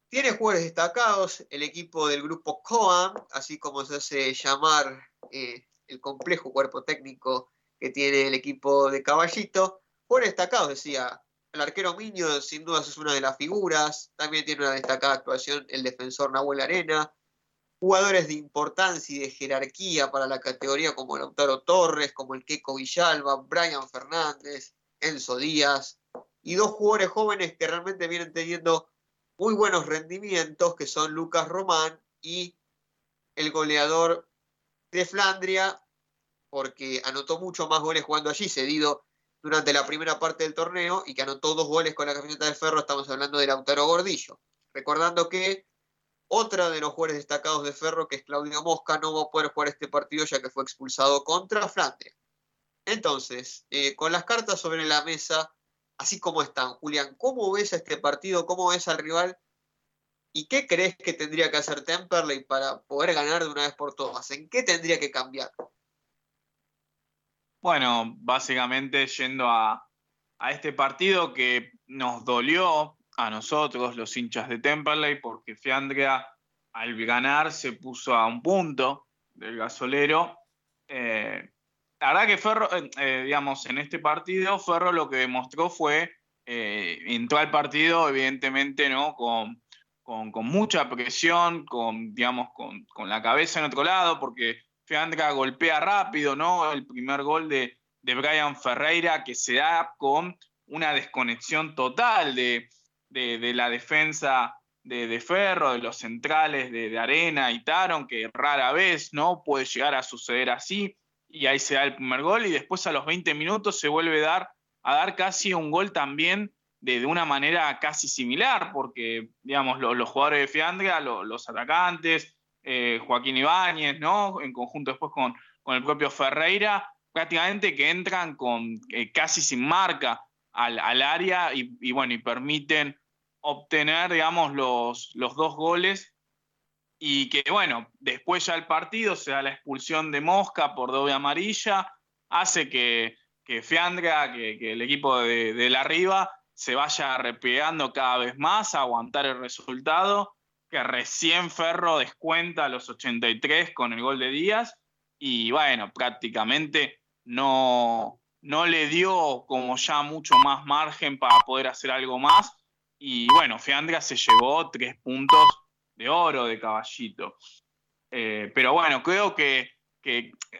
Speaker 2: Tiene jugadores destacados el equipo del grupo COAM, así como se hace llamar eh, el complejo cuerpo técnico que tiene el equipo de Caballito. Jugadores destacados, decía. El arquero Miño, sin duda, es una de las figuras. También tiene una destacada actuación el defensor Nahuel Arena jugadores de importancia y de jerarquía para la categoría como Lautaro Torres, como el Keco Villalba, Brian Fernández, Enzo Díaz, y dos jugadores jóvenes que realmente vienen teniendo muy buenos rendimientos, que son Lucas Román y el goleador de Flandria, porque anotó mucho más goles jugando allí, cedido durante la primera parte del torneo, y que anotó dos goles con la camiseta de Ferro, estamos hablando de Lautaro Gordillo. Recordando que otra de los jugadores destacados de Ferro, que es Claudio Mosca, no va a poder jugar este partido ya que fue expulsado contra Flandria. Entonces, eh, con las cartas sobre la mesa, así como están, Julián, ¿cómo ves a este partido? ¿Cómo ves al rival? ¿Y qué crees que tendría que hacer Temperley para poder ganar de una vez por todas? ¿En qué tendría que cambiar?
Speaker 3: Bueno, básicamente yendo a este partido que nos dolió a nosotros, los hinchas de Temperley, porque Fiandria al ganar se puso a un punto del gasolero. Eh, la verdad que Ferro, eh, eh, digamos, en este partido, Ferro lo que demostró fue, entró al partido, evidentemente, ¿no? Con, con, mucha presión, con, digamos, con, con, la cabeza en otro lado, porque Fiandra golpea rápido, ¿no? El primer gol de, de Brian Ferreira que se da con una desconexión total de, de, la defensa de, Ferro, de los centrales de, Arena y Taron, que rara vez no puede llegar a suceder así, y ahí se da el primer gol, y después a los 20 minutos se vuelve a dar, a dar casi un gol también de, una manera casi similar, porque digamos, los jugadores de Fiandria, los atacantes, eh, Joaquín Ibáñez, ¿no? En conjunto después con, con el propio Ferreira, prácticamente que entran con eh, casi sin marca al, área y, bueno, y permiten obtener, digamos, los, los dos goles y que, bueno, después ya el partido se da la expulsión de Mosca por doble amarilla, hace que, que Fiandra, que, el equipo de, de, la Riva, se vaya replegando cada vez más a aguantar el resultado, que recién Ferro descuenta a los 83 con el gol de Díaz, y bueno, prácticamente no, no le dio como ya mucho más margen para poder hacer algo más, y bueno, Fiandra se llevó tres puntos de oro de caballito. Eh, pero bueno, creo que,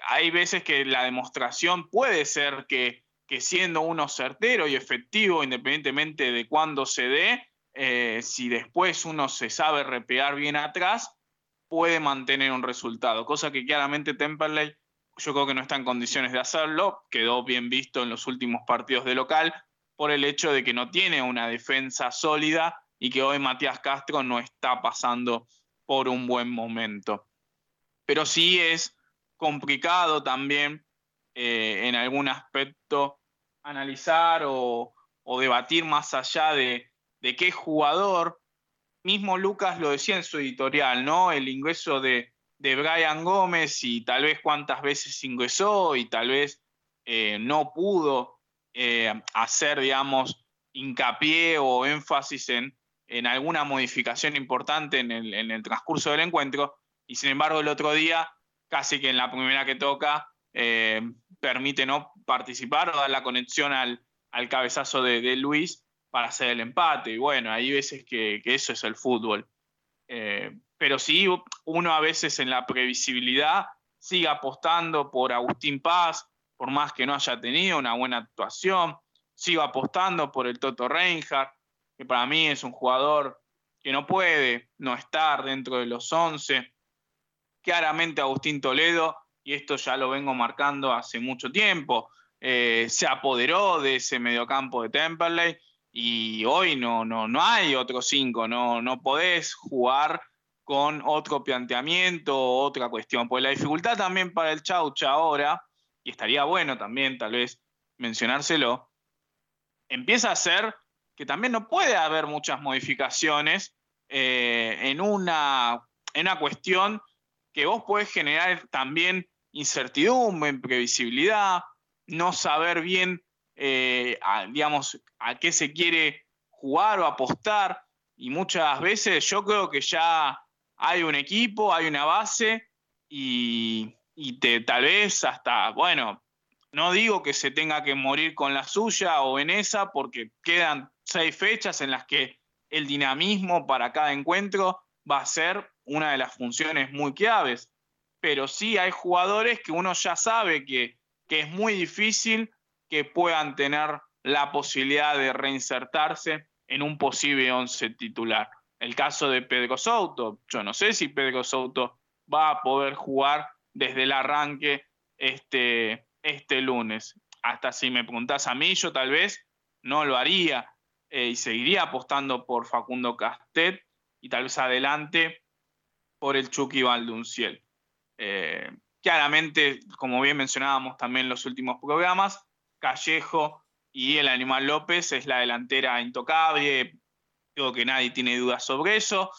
Speaker 3: hay veces que la demostración puede ser que, siendo uno certero y efectivo, independientemente de cuándo se dé, eh, si después uno se sabe repegar bien atrás, puede mantener un resultado, cosa que claramente Temperley yo creo que no está en condiciones de hacerlo, quedó bien visto en los últimos partidos de local, por el hecho de que no tiene una defensa sólida y que hoy Matías Castro no está pasando por un buen momento. Pero sí es complicado también eh, en algún aspecto analizar o, debatir más allá de, qué jugador. Mismo Lucas lo decía en su editorial, ¿no? El ingreso de, Brian Gómez y tal vez cuántas veces ingresó y tal vez eh, no pudo eh, hacer, digamos, hincapié o énfasis en, en alguna modificación importante en el, transcurso del encuentro, y sin embargo el otro día, casi que en la primera que toca, eh, permite no participar o dar la conexión al, cabezazo de, Luis para hacer el empate. Y bueno, hay veces que, eso es el fútbol. Eh, pero sí, uno a veces en la previsibilidad siga apostando por Agustín Paz, por más que no haya tenido una buena actuación. Sigo apostando por el Toto Reinhardt, que para mí es un jugador que no puede no estar dentro de los 11. Claramente Agustín Toledo, y esto ya lo vengo marcando hace mucho tiempo, eh, se apoderó de ese mediocampo de Temperley y hoy no, no, no hay otro 5, no, no podés jugar con otro planteamiento, otra cuestión. Pues la dificultad también para el Chaucha ahora, y estaría bueno también tal vez mencionárselo, empieza a ser que también no puede haber muchas modificaciones eh, en, una, en una cuestión que vos podés generar también incertidumbre, imprevisibilidad, no saber bien, eh, digamos, a qué se quiere jugar o apostar. Y muchas veces yo creo que ya hay un equipo, hay una base y, te, tal vez hasta, bueno, no digo que se tenga que morir con la suya o en esa, porque quedan seis fechas en las que el dinamismo para cada encuentro va a ser una de las funciones muy claves. Pero sí hay jugadores que uno ya sabe que, que es muy difícil que puedan tener la posibilidad de reinsertarse en un posible once titular. El caso de Pedro Souto, yo no sé si Pedro Souto va a poder jugar desde el arranque este, este lunes. Hasta si me preguntás a mí, yo tal vez no lo haría eh, y seguiría apostando por Facundo Castet y tal vez adelante por el Chucky Valdunciel. Eh, claramente, como bien mencionábamos también en los últimos programas, Callejo y el Animal López es la delantera intocable, Creo que nadie tiene dudas sobre eso.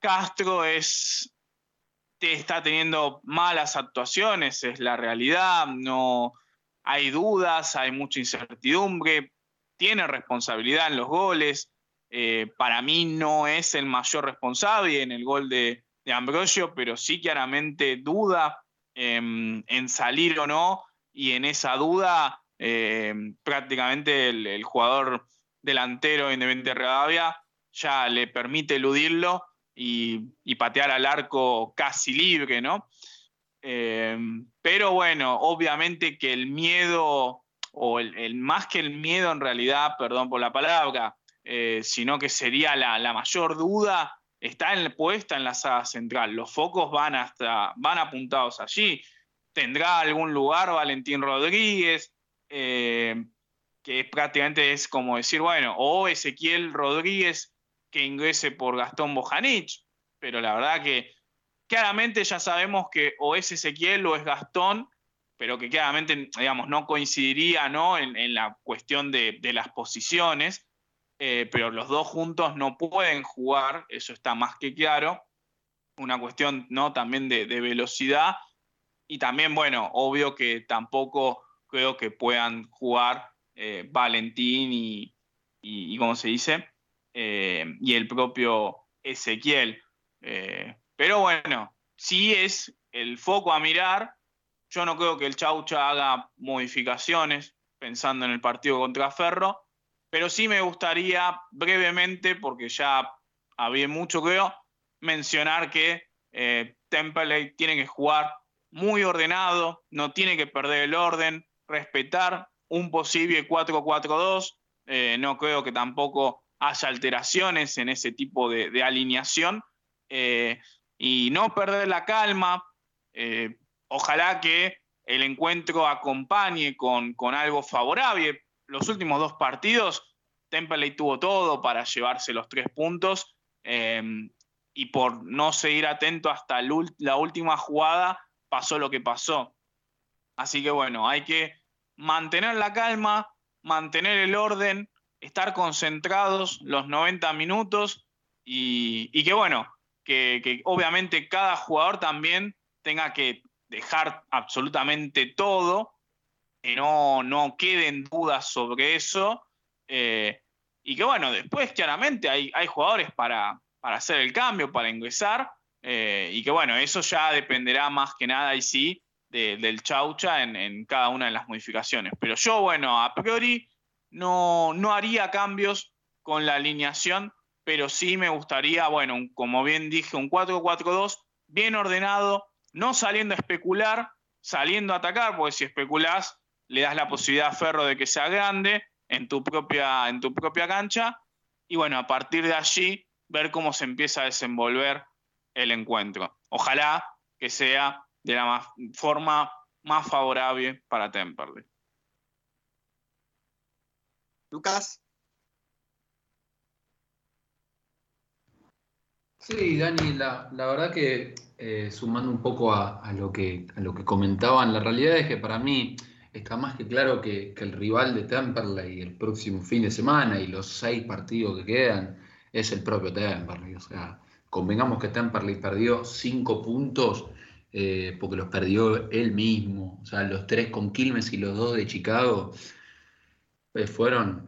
Speaker 3: Castro es, está teniendo malas actuaciones, es la realidad, no hay dudas, hay mucha incertidumbre, tiene responsabilidad en los goles. Eh, para mí no es el mayor responsable en el gol de, Ambrosio, pero sí claramente duda en salir o no, y en esa duda eh, prácticamente el, jugador delantero Independiente Rivadavia ya le permite eludirlo y, patear al arco casi libre, ¿no? Eh, pero bueno, obviamente que el miedo, o el, más que el miedo en realidad, perdón por la palabra, eh, sino que sería la, mayor duda, está en, puesta en la sala central. Los focos van, hasta, van apuntados allí. ¿Tendrá algún lugar Valentín Rodríguez? Eh, que prácticamente es como decir, bueno, o Ezequiel Rodríguez que ingrese por Gastón Bojanich, pero la verdad que claramente ya sabemos que o es Ezequiel o es Gastón, pero que claramente, digamos, no coincidiría ¿no? En, la cuestión de, las posiciones, eh, pero los dos juntos no pueden jugar, eso está más que claro, una cuestión ¿no? también de, velocidad y también, bueno, obvio que tampoco creo que puedan jugar eh, Valentín y, y, ¿cómo se dice? Eh, y el propio Ezequiel. Eh, pero bueno, si es el foco a mirar. Yo no creo que el Chaucha haga modificaciones pensando en el partido contra Ferro, pero sí me gustaría brevemente, porque ya había mucho creo, mencionar que eh, Temple tiene que jugar muy ordenado, no tiene que perder el orden, respetar un posible 4-4-2. Eh, no creo que tampoco haya alteraciones en ese tipo de, alineación. Eh, y no perder la calma. Eh, ojalá que el encuentro acompañe con, algo favorable. Los últimos dos partidos, Temperley tuvo todo para llevarse los tres puntos. y por no seguir atento hasta la última jugada, pasó lo que pasó. Así que bueno, hay que mantener la calma, mantener el orden, estar concentrados los 90 minutos y, que bueno, que, obviamente cada jugador también tenga que dejar absolutamente todo, que no, no queden dudas sobre eso. Eh, y que bueno, después claramente hay, hay jugadores para, para, hacer el cambio, para ingresar, eh, y que bueno, eso ya dependerá más que nada y sí del Chaucha en, cada una de las modificaciones. Pero yo, bueno, a priori no, no haría cambios con la alineación, pero sí me gustaría, bueno, como bien dije, un 4-4-2 bien ordenado, no saliendo a especular, saliendo a atacar, porque si especulás, le das la posibilidad a Ferro de que sea grande en tu propia, en tu propia cancha. Y bueno, a partir de allí, ver cómo se empieza a desenvolver el encuentro. Ojalá que sea de la forma más favorable para Temperley.
Speaker 2: Lucas.
Speaker 4: Sí, Dani, la, verdad que eh, sumando un poco a, lo que, a lo que comentaban, la realidad es que para mí está más que claro que, el rival de Temperley el próximo fin de semana y los seis partidos que quedan es el propio Temperley. O sea, convengamos que Temperley perdió cinco puntos eh, porque los perdió él mismo. O sea, los tres con Quilmes y los dos de Chicago pues fueron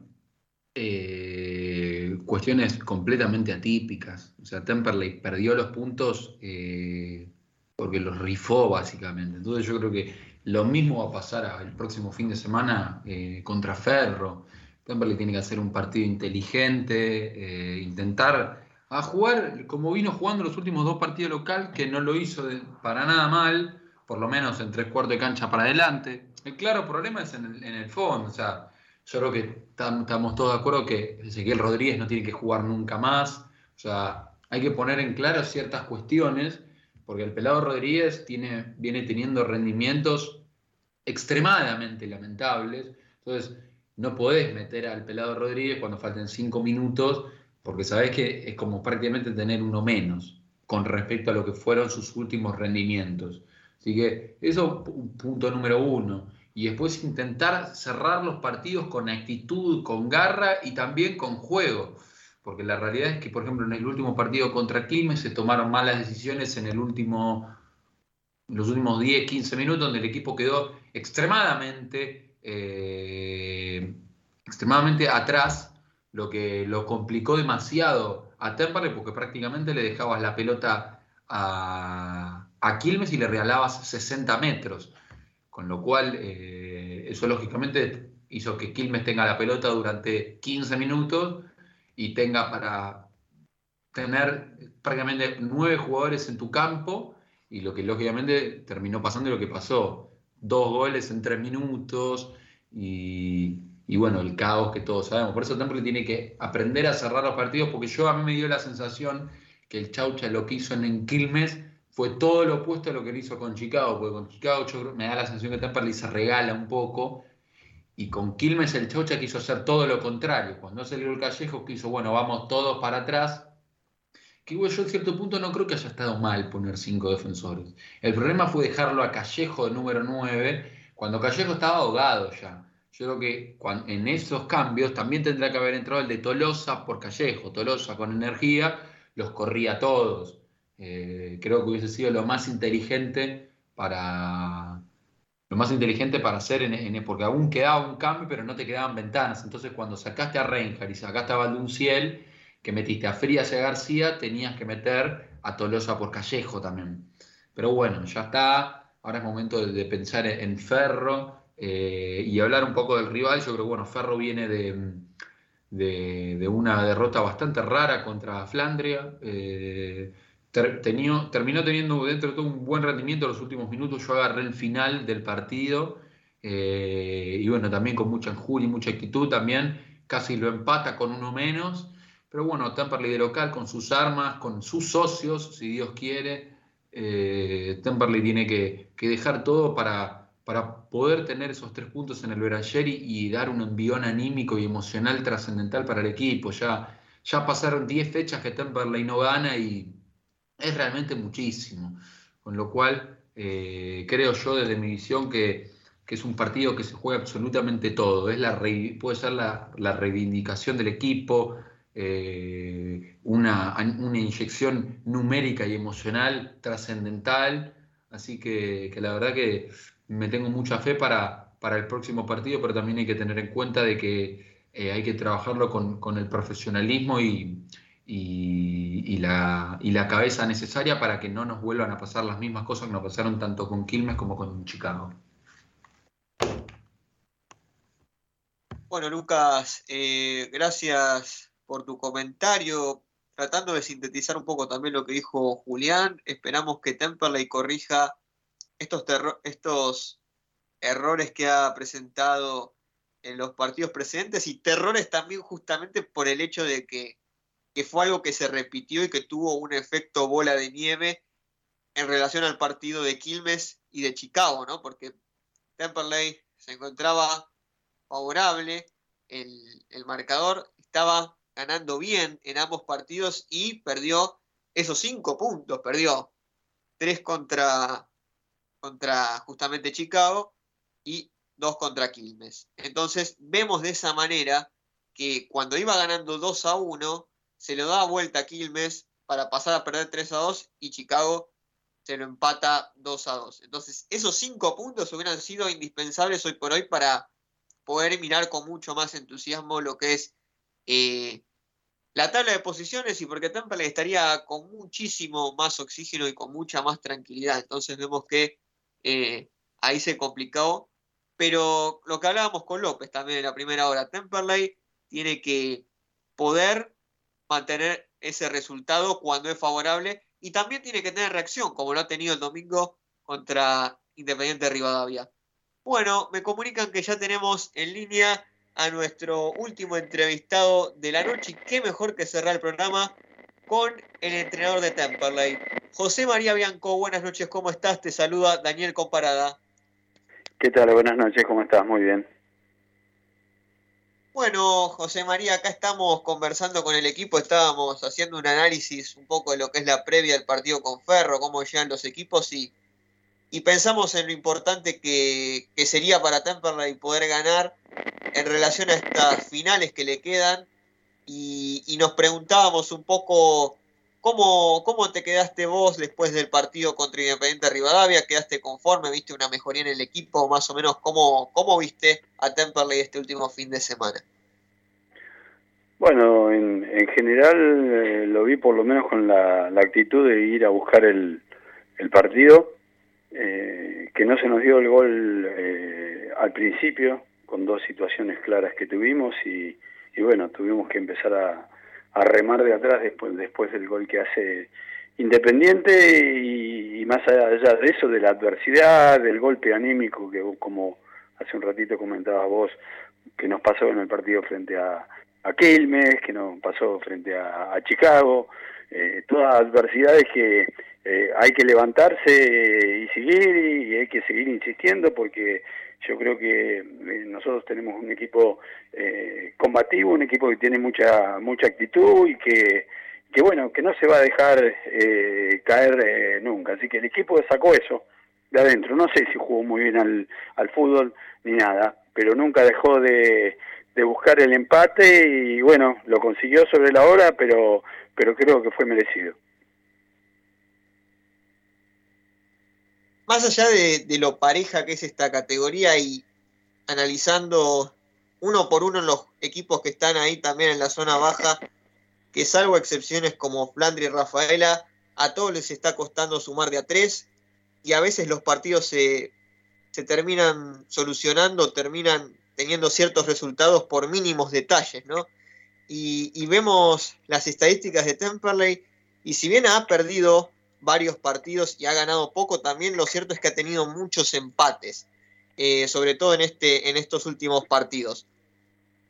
Speaker 4: eh, cuestiones completamente atípicas. O sea, Temperley perdió los puntos eh, porque los rifó básicamente. Entonces yo creo que lo mismo va a pasar el próximo fin de semana eh, contra Ferro. Temperley tiene que hacer un partido inteligente, intentar jugar como vino jugando los últimos dos partidos local, que no lo hizo para nada mal, por lo menos en tres cuartos de cancha para adelante. El claro problema es en el, en el fondo, o sea, yo creo que estamos todos de acuerdo que Ezequiel Rodríguez no tiene que jugar nunca más. O sea, hay que poner en claro ciertas cuestiones, porque el pelado Rodríguez tiene, viene teniendo rendimientos extremadamente lamentables. Entonces, no podés meter al pelado Rodríguez cuando falten cinco minutos, porque sabés que es como prácticamente tener uno menos con respecto a lo que fueron sus últimos rendimientos. Así que eso, punto número uno y después intentar cerrar los partidos con actitud, con garra y también con juego. Porque la realidad es que, por ejemplo, en el último partido contra Quilmes se tomaron malas decisiones en el último, los últimos 10, 15 minutos, donde el equipo quedó extremadamente, eh, extremadamente atrás, lo que lo complicó demasiado a Temperley, porque prácticamente le dejabas la pelota a, a Quilmes y le regalabas 60 metros. Con lo cual, eh, eso lógicamente hizo que Quilmes tenga la pelota durante 15 minutos y tenga para tener prácticamente nueve jugadores en tu campo y lo que lógicamente terminó pasando y lo que pasó. Dos goles en tres minutos y, bueno, el caos que todos sabemos. Por eso Temple tiene que aprender a cerrar los partidos porque yo a mí me dio la sensación que el Chaucha lo que hizo en Quilmes fue todo lo opuesto a lo que él hizo con Chicago, porque con Chicago me da la sensación que Temperley se regala un poco, y con Quilmes el Chaucha quiso hacer todo lo contrario. Cuando salió el Callejo quiso, bueno, vamos todos para atrás. Que yo en cierto punto no creo que haya estado mal poner cinco defensores. El problema fue dejarlo a Callejo de número 9, cuando Callejo estaba ahogado ya. Yo creo que en esos cambios también tendrá que haber entrado el de Tolosa por Callejo. Tolosa con energía los corría todos. Eh, creo que hubiese sido lo más inteligente para lo más inteligente para hacer en, porque aún quedaba un cambio pero no te quedaban ventanas. Entonces cuando sacaste a Reinhardt y sacaste a Valdunciel que metiste a Frías y a García tenías que meter a Tolosa por Callejo también. Pero bueno ya está. Ahora es momento de, pensar en, Ferro eh, y hablar un poco del rival. Yo creo que bueno Ferro viene de, de, una derrota bastante rara contra Flandria eh, terminó teniendo dentro de todo un buen rendimiento en los últimos minutos. Yo agarré el final del partido eh, y bueno, también con mucha enjundia y mucha actitud también. Casi lo empata con uno menos. Pero bueno, Temperley de local con sus armas, con sus socios, si Dios quiere. Eh, Temperley tiene que, dejar todo para, poder tener esos tres puntos en el Verangeri y, dar un envión anímico y emocional trascendental para el equipo. Ya, ya pasaron 10 fechas que Temperley no gana y es realmente muchísimo. Con lo cual, eh, creo yo desde mi visión que, es un partido que se juega absolutamente todo. Es la, puede ser la, reivindicación del equipo, eh, una, inyección numérica y emocional trascendental. Así que, la verdad que me tengo mucha fe para, para el próximo partido, pero también hay que tener en cuenta de que eh, hay que trabajarlo con, con el profesionalismo y, y, la, la cabeza necesaria para que no nos vuelvan a pasar las mismas cosas que nos pasaron tanto con Quilmes como con Chicago.
Speaker 2: Bueno, Lucas, eh, gracias por tu comentario. tratando de sintetizar un poco también lo que dijo Julián, esperamos que Temperley corrija estos, estos errores que ha presentado en los partidos precedentes y terrores también justamente por el hecho de que, que fue algo que se repitió y que tuvo un efecto bola de nieve en relación al partido de Quilmes y de Chicago, ¿no? Porque Temperley se encontraba favorable, el, marcador estaba ganando bien en ambos partidos y perdió esos cinco puntos, perdió tres contra, contra justamente Chicago y dos contra Quilmes. Entonces vemos de esa manera que cuando iba ganando 2 a 1, se lo da vuelta a Quilmes para pasar a perder 3 a 2 y Chicago se lo empata 2 a 2. Entonces esos cinco puntos hubieran sido indispensables hoy por hoy para poder mirar con mucho más entusiasmo lo que es eh, la tabla de posiciones y porque Tampa le estaría con muchísimo más oxígeno y con mucha más tranquilidad. Entonces vemos que eh, ahí se complicó. Pero lo que hablábamos con López también en la primera hora, Temperley tiene que poder mantener ese resultado cuando es favorable y también tiene que tener reacción, como lo ha tenido el domingo contra Independiente Rivadavia. Bueno, me comunican que ya tenemos en línea a nuestro último entrevistado de la noche y qué mejor que cerrar el programa con el entrenador de Temperley. José María Bianco, buenas noches, ¿cómo estás? Te saluda Daniel Comparada.
Speaker 12: ¿Qué tal? Buenas noches, ¿cómo estás? Muy bien.
Speaker 2: Bueno, José María, acá estamos conversando con el equipo, estábamos haciendo un análisis un poco de lo que es la previa del partido con Ferro, cómo llegan los equipos y, y pensamos en lo importante que, que sería para Temperley poder ganar en relación a estas finales que le quedan. Y, nos preguntábamos un poco cómo, cómo te quedaste vos después del partido contra Independiente Rivadavia, quedaste conforme, viste una mejoría en el equipo, más o menos cómo, cómo viste a Temperley este último fin de semana.
Speaker 12: Bueno, en, en general eh, lo vi por lo menos con la, actitud de ir a buscar el, el partido, eh, que no se nos dio el gol eh, al principio, con dos situaciones claras que tuvimos y, bueno, tuvimos que empezar a, remar de atrás después, después del gol que hace Independiente y, más allá de eso, de la adversidad, del golpe anímico que como hace un ratito comentabas vos, que nos pasó en el partido frente a, a Quilmes, que nos pasó frente a, Chicago, eh, todas adversidades que eh, hay que levantarse y seguir y hay que seguir insistiendo porque yo creo que eh, nosotros tenemos un equipo eh, combativo, un equipo que tiene mucha mucha actitud y que, que bueno, que no se va a dejar eh, caer nunca. Así que el equipo sacó eso de adentro. No sé si jugó muy bien al, al fútbol ni nada, pero nunca dejó de, de buscar el empate y bueno, lo consiguió sobre la hora, pero, pero creo que fue merecido.
Speaker 2: Más allá de, lo pareja que es esta categoría y analizando uno por uno los equipos que están ahí también en la zona baja, que salvo excepciones como Flandria y Rafaela, a todos les está costando sumar de a tres y a veces los partidos se, se terminan solucionando, terminan teniendo ciertos resultados por mínimos detalles, ¿no? Y, y, vemos las estadísticas de Temperley y si bien ha perdido varios partidos y ha ganado poco. También lo cierto es que ha tenido muchos empates, eh, sobre todo en, este, en estos últimos partidos.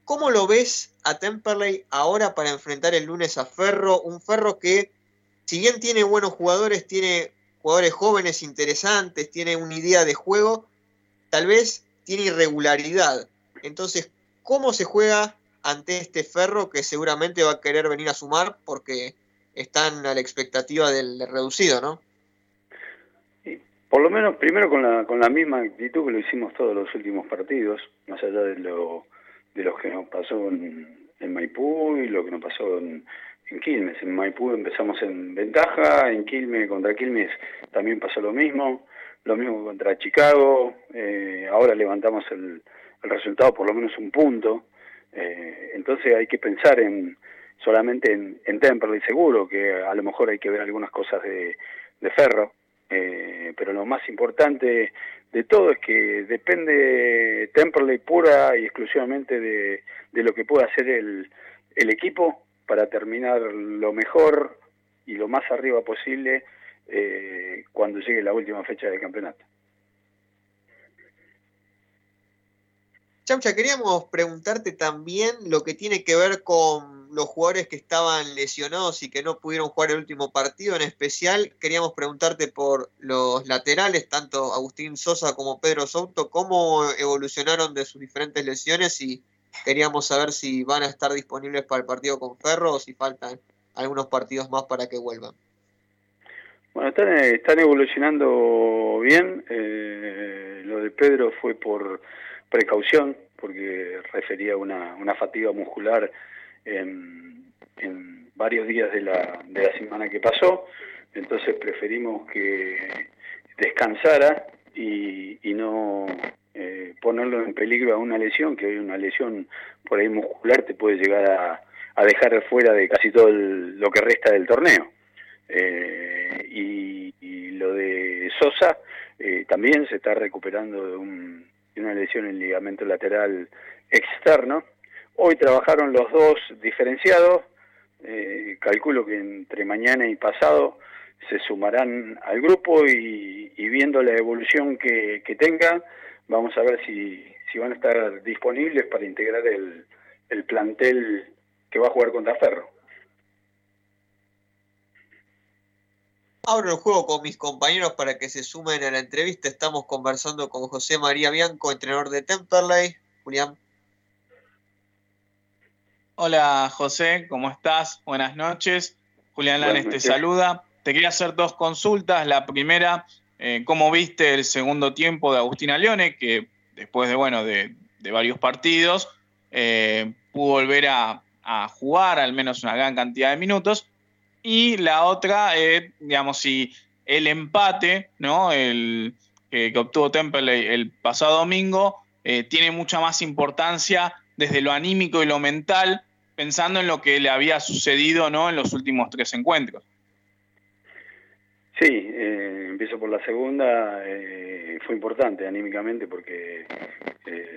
Speaker 2: ¿Cómo lo ves a Temperley ahora para enfrentar el lunes a Ferro? Un Ferro que, si bien tiene buenos jugadores, tiene jugadores jóvenes interesantes, tiene una idea de juego, tal vez tiene irregularidad. Entonces, ¿cómo se juega ante este Ferro que seguramente va a querer venir a sumar porque están a la expectativa del reducido, ¿no?
Speaker 12: por lo menos primero con la, con la misma actitud que lo hicimos todos los últimos partidos, más allá de lo, de lo que nos pasó en, Maipú y lo que nos pasó en, Quilmes. En Maipú empezamos en ventaja, en Quilmes contra Quilmes también pasó lo mismo, lo mismo contra Chicago, eh, ahora levantamos el, el, resultado por lo menos un punto, eh, entonces hay que pensar en, solamente en, en Temperley seguro, que a lo mejor hay que ver algunas cosas de, ferro, eh, pero lo más importante de todo es que depende Temperley pura y exclusivamente de, de lo que pueda hacer el, el equipo para terminar lo mejor y lo más arriba posible eh, cuando llegue la última fecha del campeonato.
Speaker 2: Chaucha, queríamos preguntarte también lo que tiene que ver con los jugadores que estaban lesionados y que no pudieron jugar el último partido. En especial, queríamos preguntarte por los laterales, tanto Agustín Sosa como Pedro Souto, cómo evolucionaron de sus diferentes lesiones y queríamos saber si van a estar disponibles para el partido con Ferro o si faltan algunos partidos más para que vuelvan.
Speaker 12: Bueno, están, evolucionando bien. Eh, lo de Pedro fue por precaución, porque refería una, una fatiga muscular en, varios días de la, de la semana que pasó, entonces preferimos que descansara y, y no eh, ponerlo en peligro a una lesión, que hoy una lesión por ahí muscular te puede llegar a, a dejar fuera de casi todo lo que resta del torneo. Eh, y, y, lo de Sosa eh, también se está recuperando de un, una lesión en el ligamento lateral externo. Hoy trabajaron los dos diferenciados, eh, calculo que entre mañana y pasado se sumarán al grupo y, viendo la evolución que, que, tengan, vamos a ver si, si van a estar disponibles para integrar el, el plantel que va a jugar contra Ferro.
Speaker 2: Abro el juego con mis compañeros para que se sumen a la entrevista. Estamos conversando con José María Bianco, entrenador de Temperley. Julián.
Speaker 3: Hola José, ¿cómo estás? Buenas noches. Julián Lanes te saluda. Te quería hacer dos consultas. La primera, eh, ¿cómo viste el segundo tiempo de Agustina Leone, que después de, bueno, de, varios partidos eh, pudo volver a, a jugar al menos una gran cantidad de minutos? Y la otra, eh, digamos, si el empate, ¿no? El, que, obtuvo Temple el pasado domingo, tiene mucha más importancia desde lo anímico y lo mental, pensando en lo que le había sucedido, ¿no? En los últimos tres encuentros.
Speaker 12: Sí, eh, empiezo por la segunda. fue importante anímicamente porque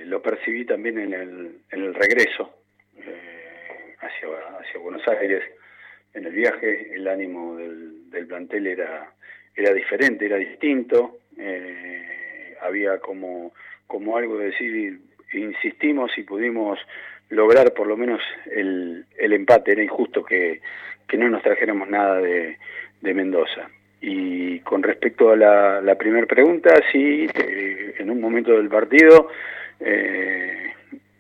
Speaker 12: lo percibí también en el, en el regreso hacia, hacia Buenos Aires en el viaje el ánimo del, plantel era, diferente, era distinto, eh, había como, como algo de decir, insistimos y pudimos lograr por lo menos el, el empate, era injusto que, que no nos trajéramos nada de, de Mendoza. Y con respecto a la, la primera pregunta, sí, eh, en un momento del partido eh,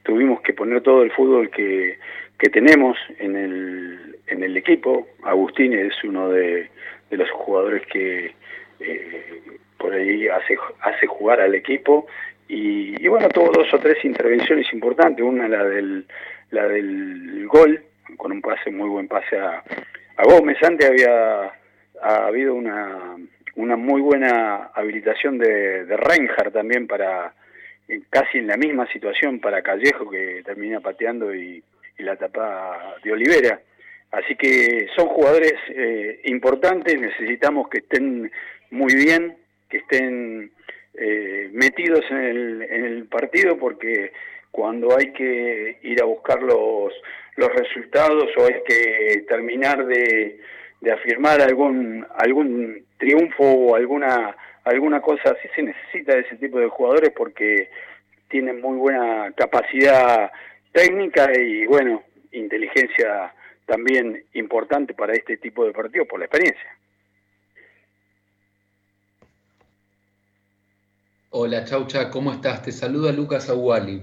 Speaker 12: tuvimos que poner todo el fútbol que, que tenemos en el, en el equipo. Agustín es uno de, los jugadores que eh, por ahí hace, hace jugar al equipo. Y, bueno, tuvo dos o tres intervenciones importantes. Una la del, la del gol, con un pase, muy buen pase a, a Gómez. Antes había ha habido una, una muy buena habilitación de, de Reinhardt también para casi en la misma situación para Callejo que termina pateando y, y la tapa de Olivera. Así que son jugadores eh, importantes, necesitamos que estén muy bien, que estén eh, metidos en el, en el partido porque cuando hay que ir a buscar los, los resultados o hay que terminar de, de afirmar algún, algún triunfo o alguna, alguna cosa así, se necesita de ese tipo de jugadores porque tienen muy buena capacidad técnica y bueno, inteligencia también importante para este tipo de partidos por la experiencia.
Speaker 4: Hola Chaucha, ¿cómo estás? Te saluda Lucas Aguali.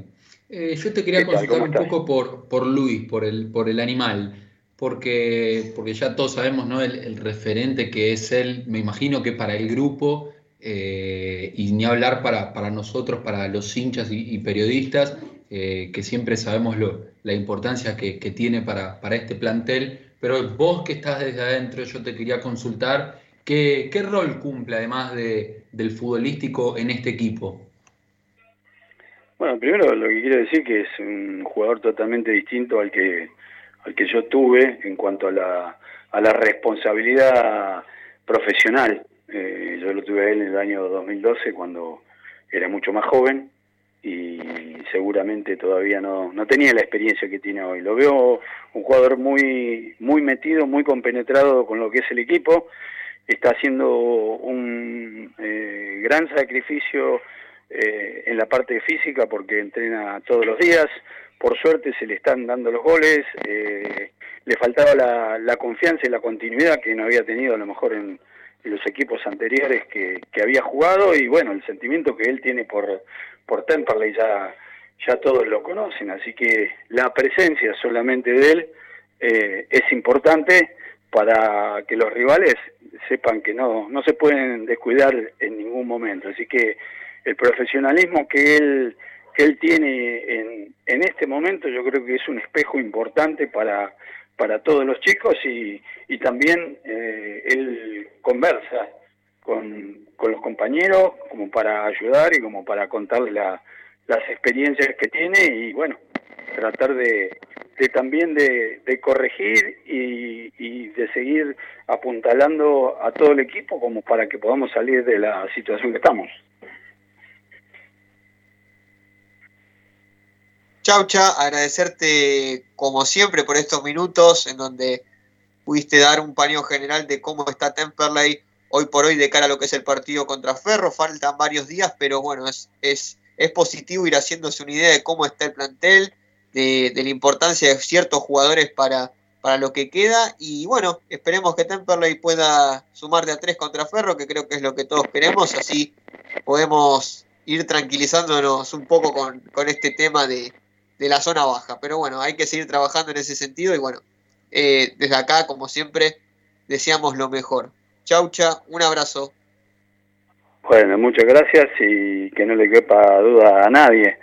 Speaker 4: Eh, yo te quería consultar un poco por, por Luis, por el, por el animal, porque, porque ya todos sabemos ¿no? el, referente que es él, me imagino que para el grupo, eh, y ni hablar para, para nosotros, para los hinchas y periodistas, eh, que siempre sabemos lo, la importancia que, tiene para, para, este plantel, pero vos que estás desde adentro, yo te quería consultar, ¿qué, qué rol cumple además de, del futbolístico en este equipo?
Speaker 12: Bueno, primero lo que quiero decir que es un jugador totalmente distinto al que, al que yo tuve en cuanto a la, a la responsabilidad profesional. Eh, yo lo tuve él en el año 2012 cuando era mucho más joven y seguramente todavía no, no tenía la experiencia que tiene hoy. Lo veo un jugador muy, muy metido, muy compenetrado con lo que es el equipo, está haciendo un eh, gran sacrificio eh, en la parte física porque entrena todos los días, por suerte se le están dando los goles, eh, le faltaba la, la, confianza y la continuidad que no había tenido a lo mejor en, los equipos anteriores que, que, había jugado y bueno, el sentimiento que él tiene por, por Temperley ya, ya todos lo conocen, así que la presencia solamente de él eh, es importante para que los rivales sepan que no, no se pueden descuidar en ningún momento, así que el profesionalismo que él que él tiene en, en este momento yo creo que es un espejo importante para, para todos los chicos y, y también eh, él conversa con, con, los compañeros como para ayudar y como para contarle las experiencias que tiene y bueno, tratar de, también de, corregir y, y, de seguir apuntalando a todo el equipo como para que podamos salir de la situación que estamos.
Speaker 2: Chaucha, agradecerte como siempre por estos minutos en donde pudiste dar un paneo general de cómo está Temperley hoy por hoy de cara a lo que es el partido contra Ferro. Faltan varios días, pero bueno, es, es, es positivo ir haciéndose una idea de cómo está el plantel, de, la importancia de ciertos jugadores para, para lo que queda. Y bueno, esperemos que Temperley pueda sumar de a tres contra Ferro, que creo que es lo que todos queremos. Así podemos ir tranquilizándonos un poco con, con este tema de, de la zona baja. Pero bueno, hay que seguir trabajando en ese sentido y bueno, eh, desde acá, como siempre, deseamos lo mejor. Chaucha, un abrazo.
Speaker 12: Bueno, muchas gracias y que no le quepa duda a nadie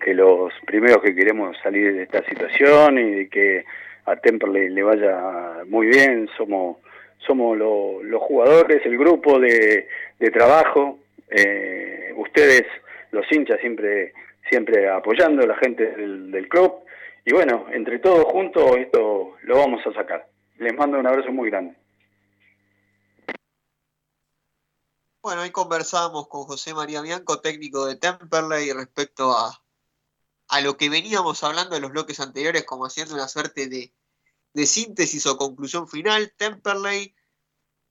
Speaker 12: que los primeros que queremos salir de esta situación y que a Temperley le vaya muy bien, somos somos los jugadores, el grupo de, trabajo, eh, ustedes, los hinchas, siempre siempre apoyando la gente del, club. Y bueno, entre todos juntos esto lo vamos a sacar. Les mando un abrazo muy grande.
Speaker 2: Bueno, hoy conversamos con José María Bianco, técnico de Temperley, respecto a, a lo que veníamos hablando en los bloques anteriores, como haciendo una suerte de, de síntesis o conclusión final. Temperley,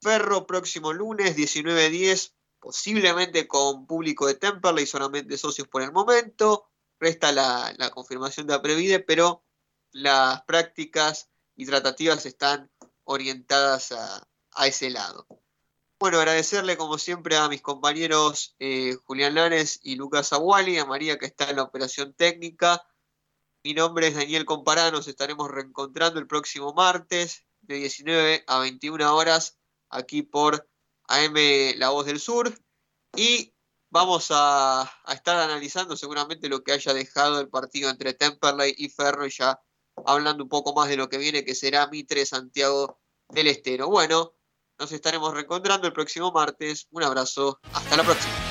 Speaker 2: Ferro, próximo lunes, 19.10, posiblemente con público de Temperley, solamente socios por el momento. Resta la, confirmación de Aprevide, pero las prácticas y tratativas están orientadas a, ese lado. Bueno, agradecerle como siempre a mis compañeros eh, Julián Lanes y Lucas Aguali, a María que está en la operación técnica. Mi nombre es Daniel Compará, nos estaremos reencontrando el próximo martes de 19 a 21 horas aquí por AM La Voz del Sur. Y vamos a, estar analizando seguramente lo que haya dejado el partido entre Temperley y Ferro, y ya hablando un poco más de lo que viene, que será Mitre Santiago del Estero. Bueno, nos estaremos reencontrando el próximo martes. Un abrazo, hasta la próxima.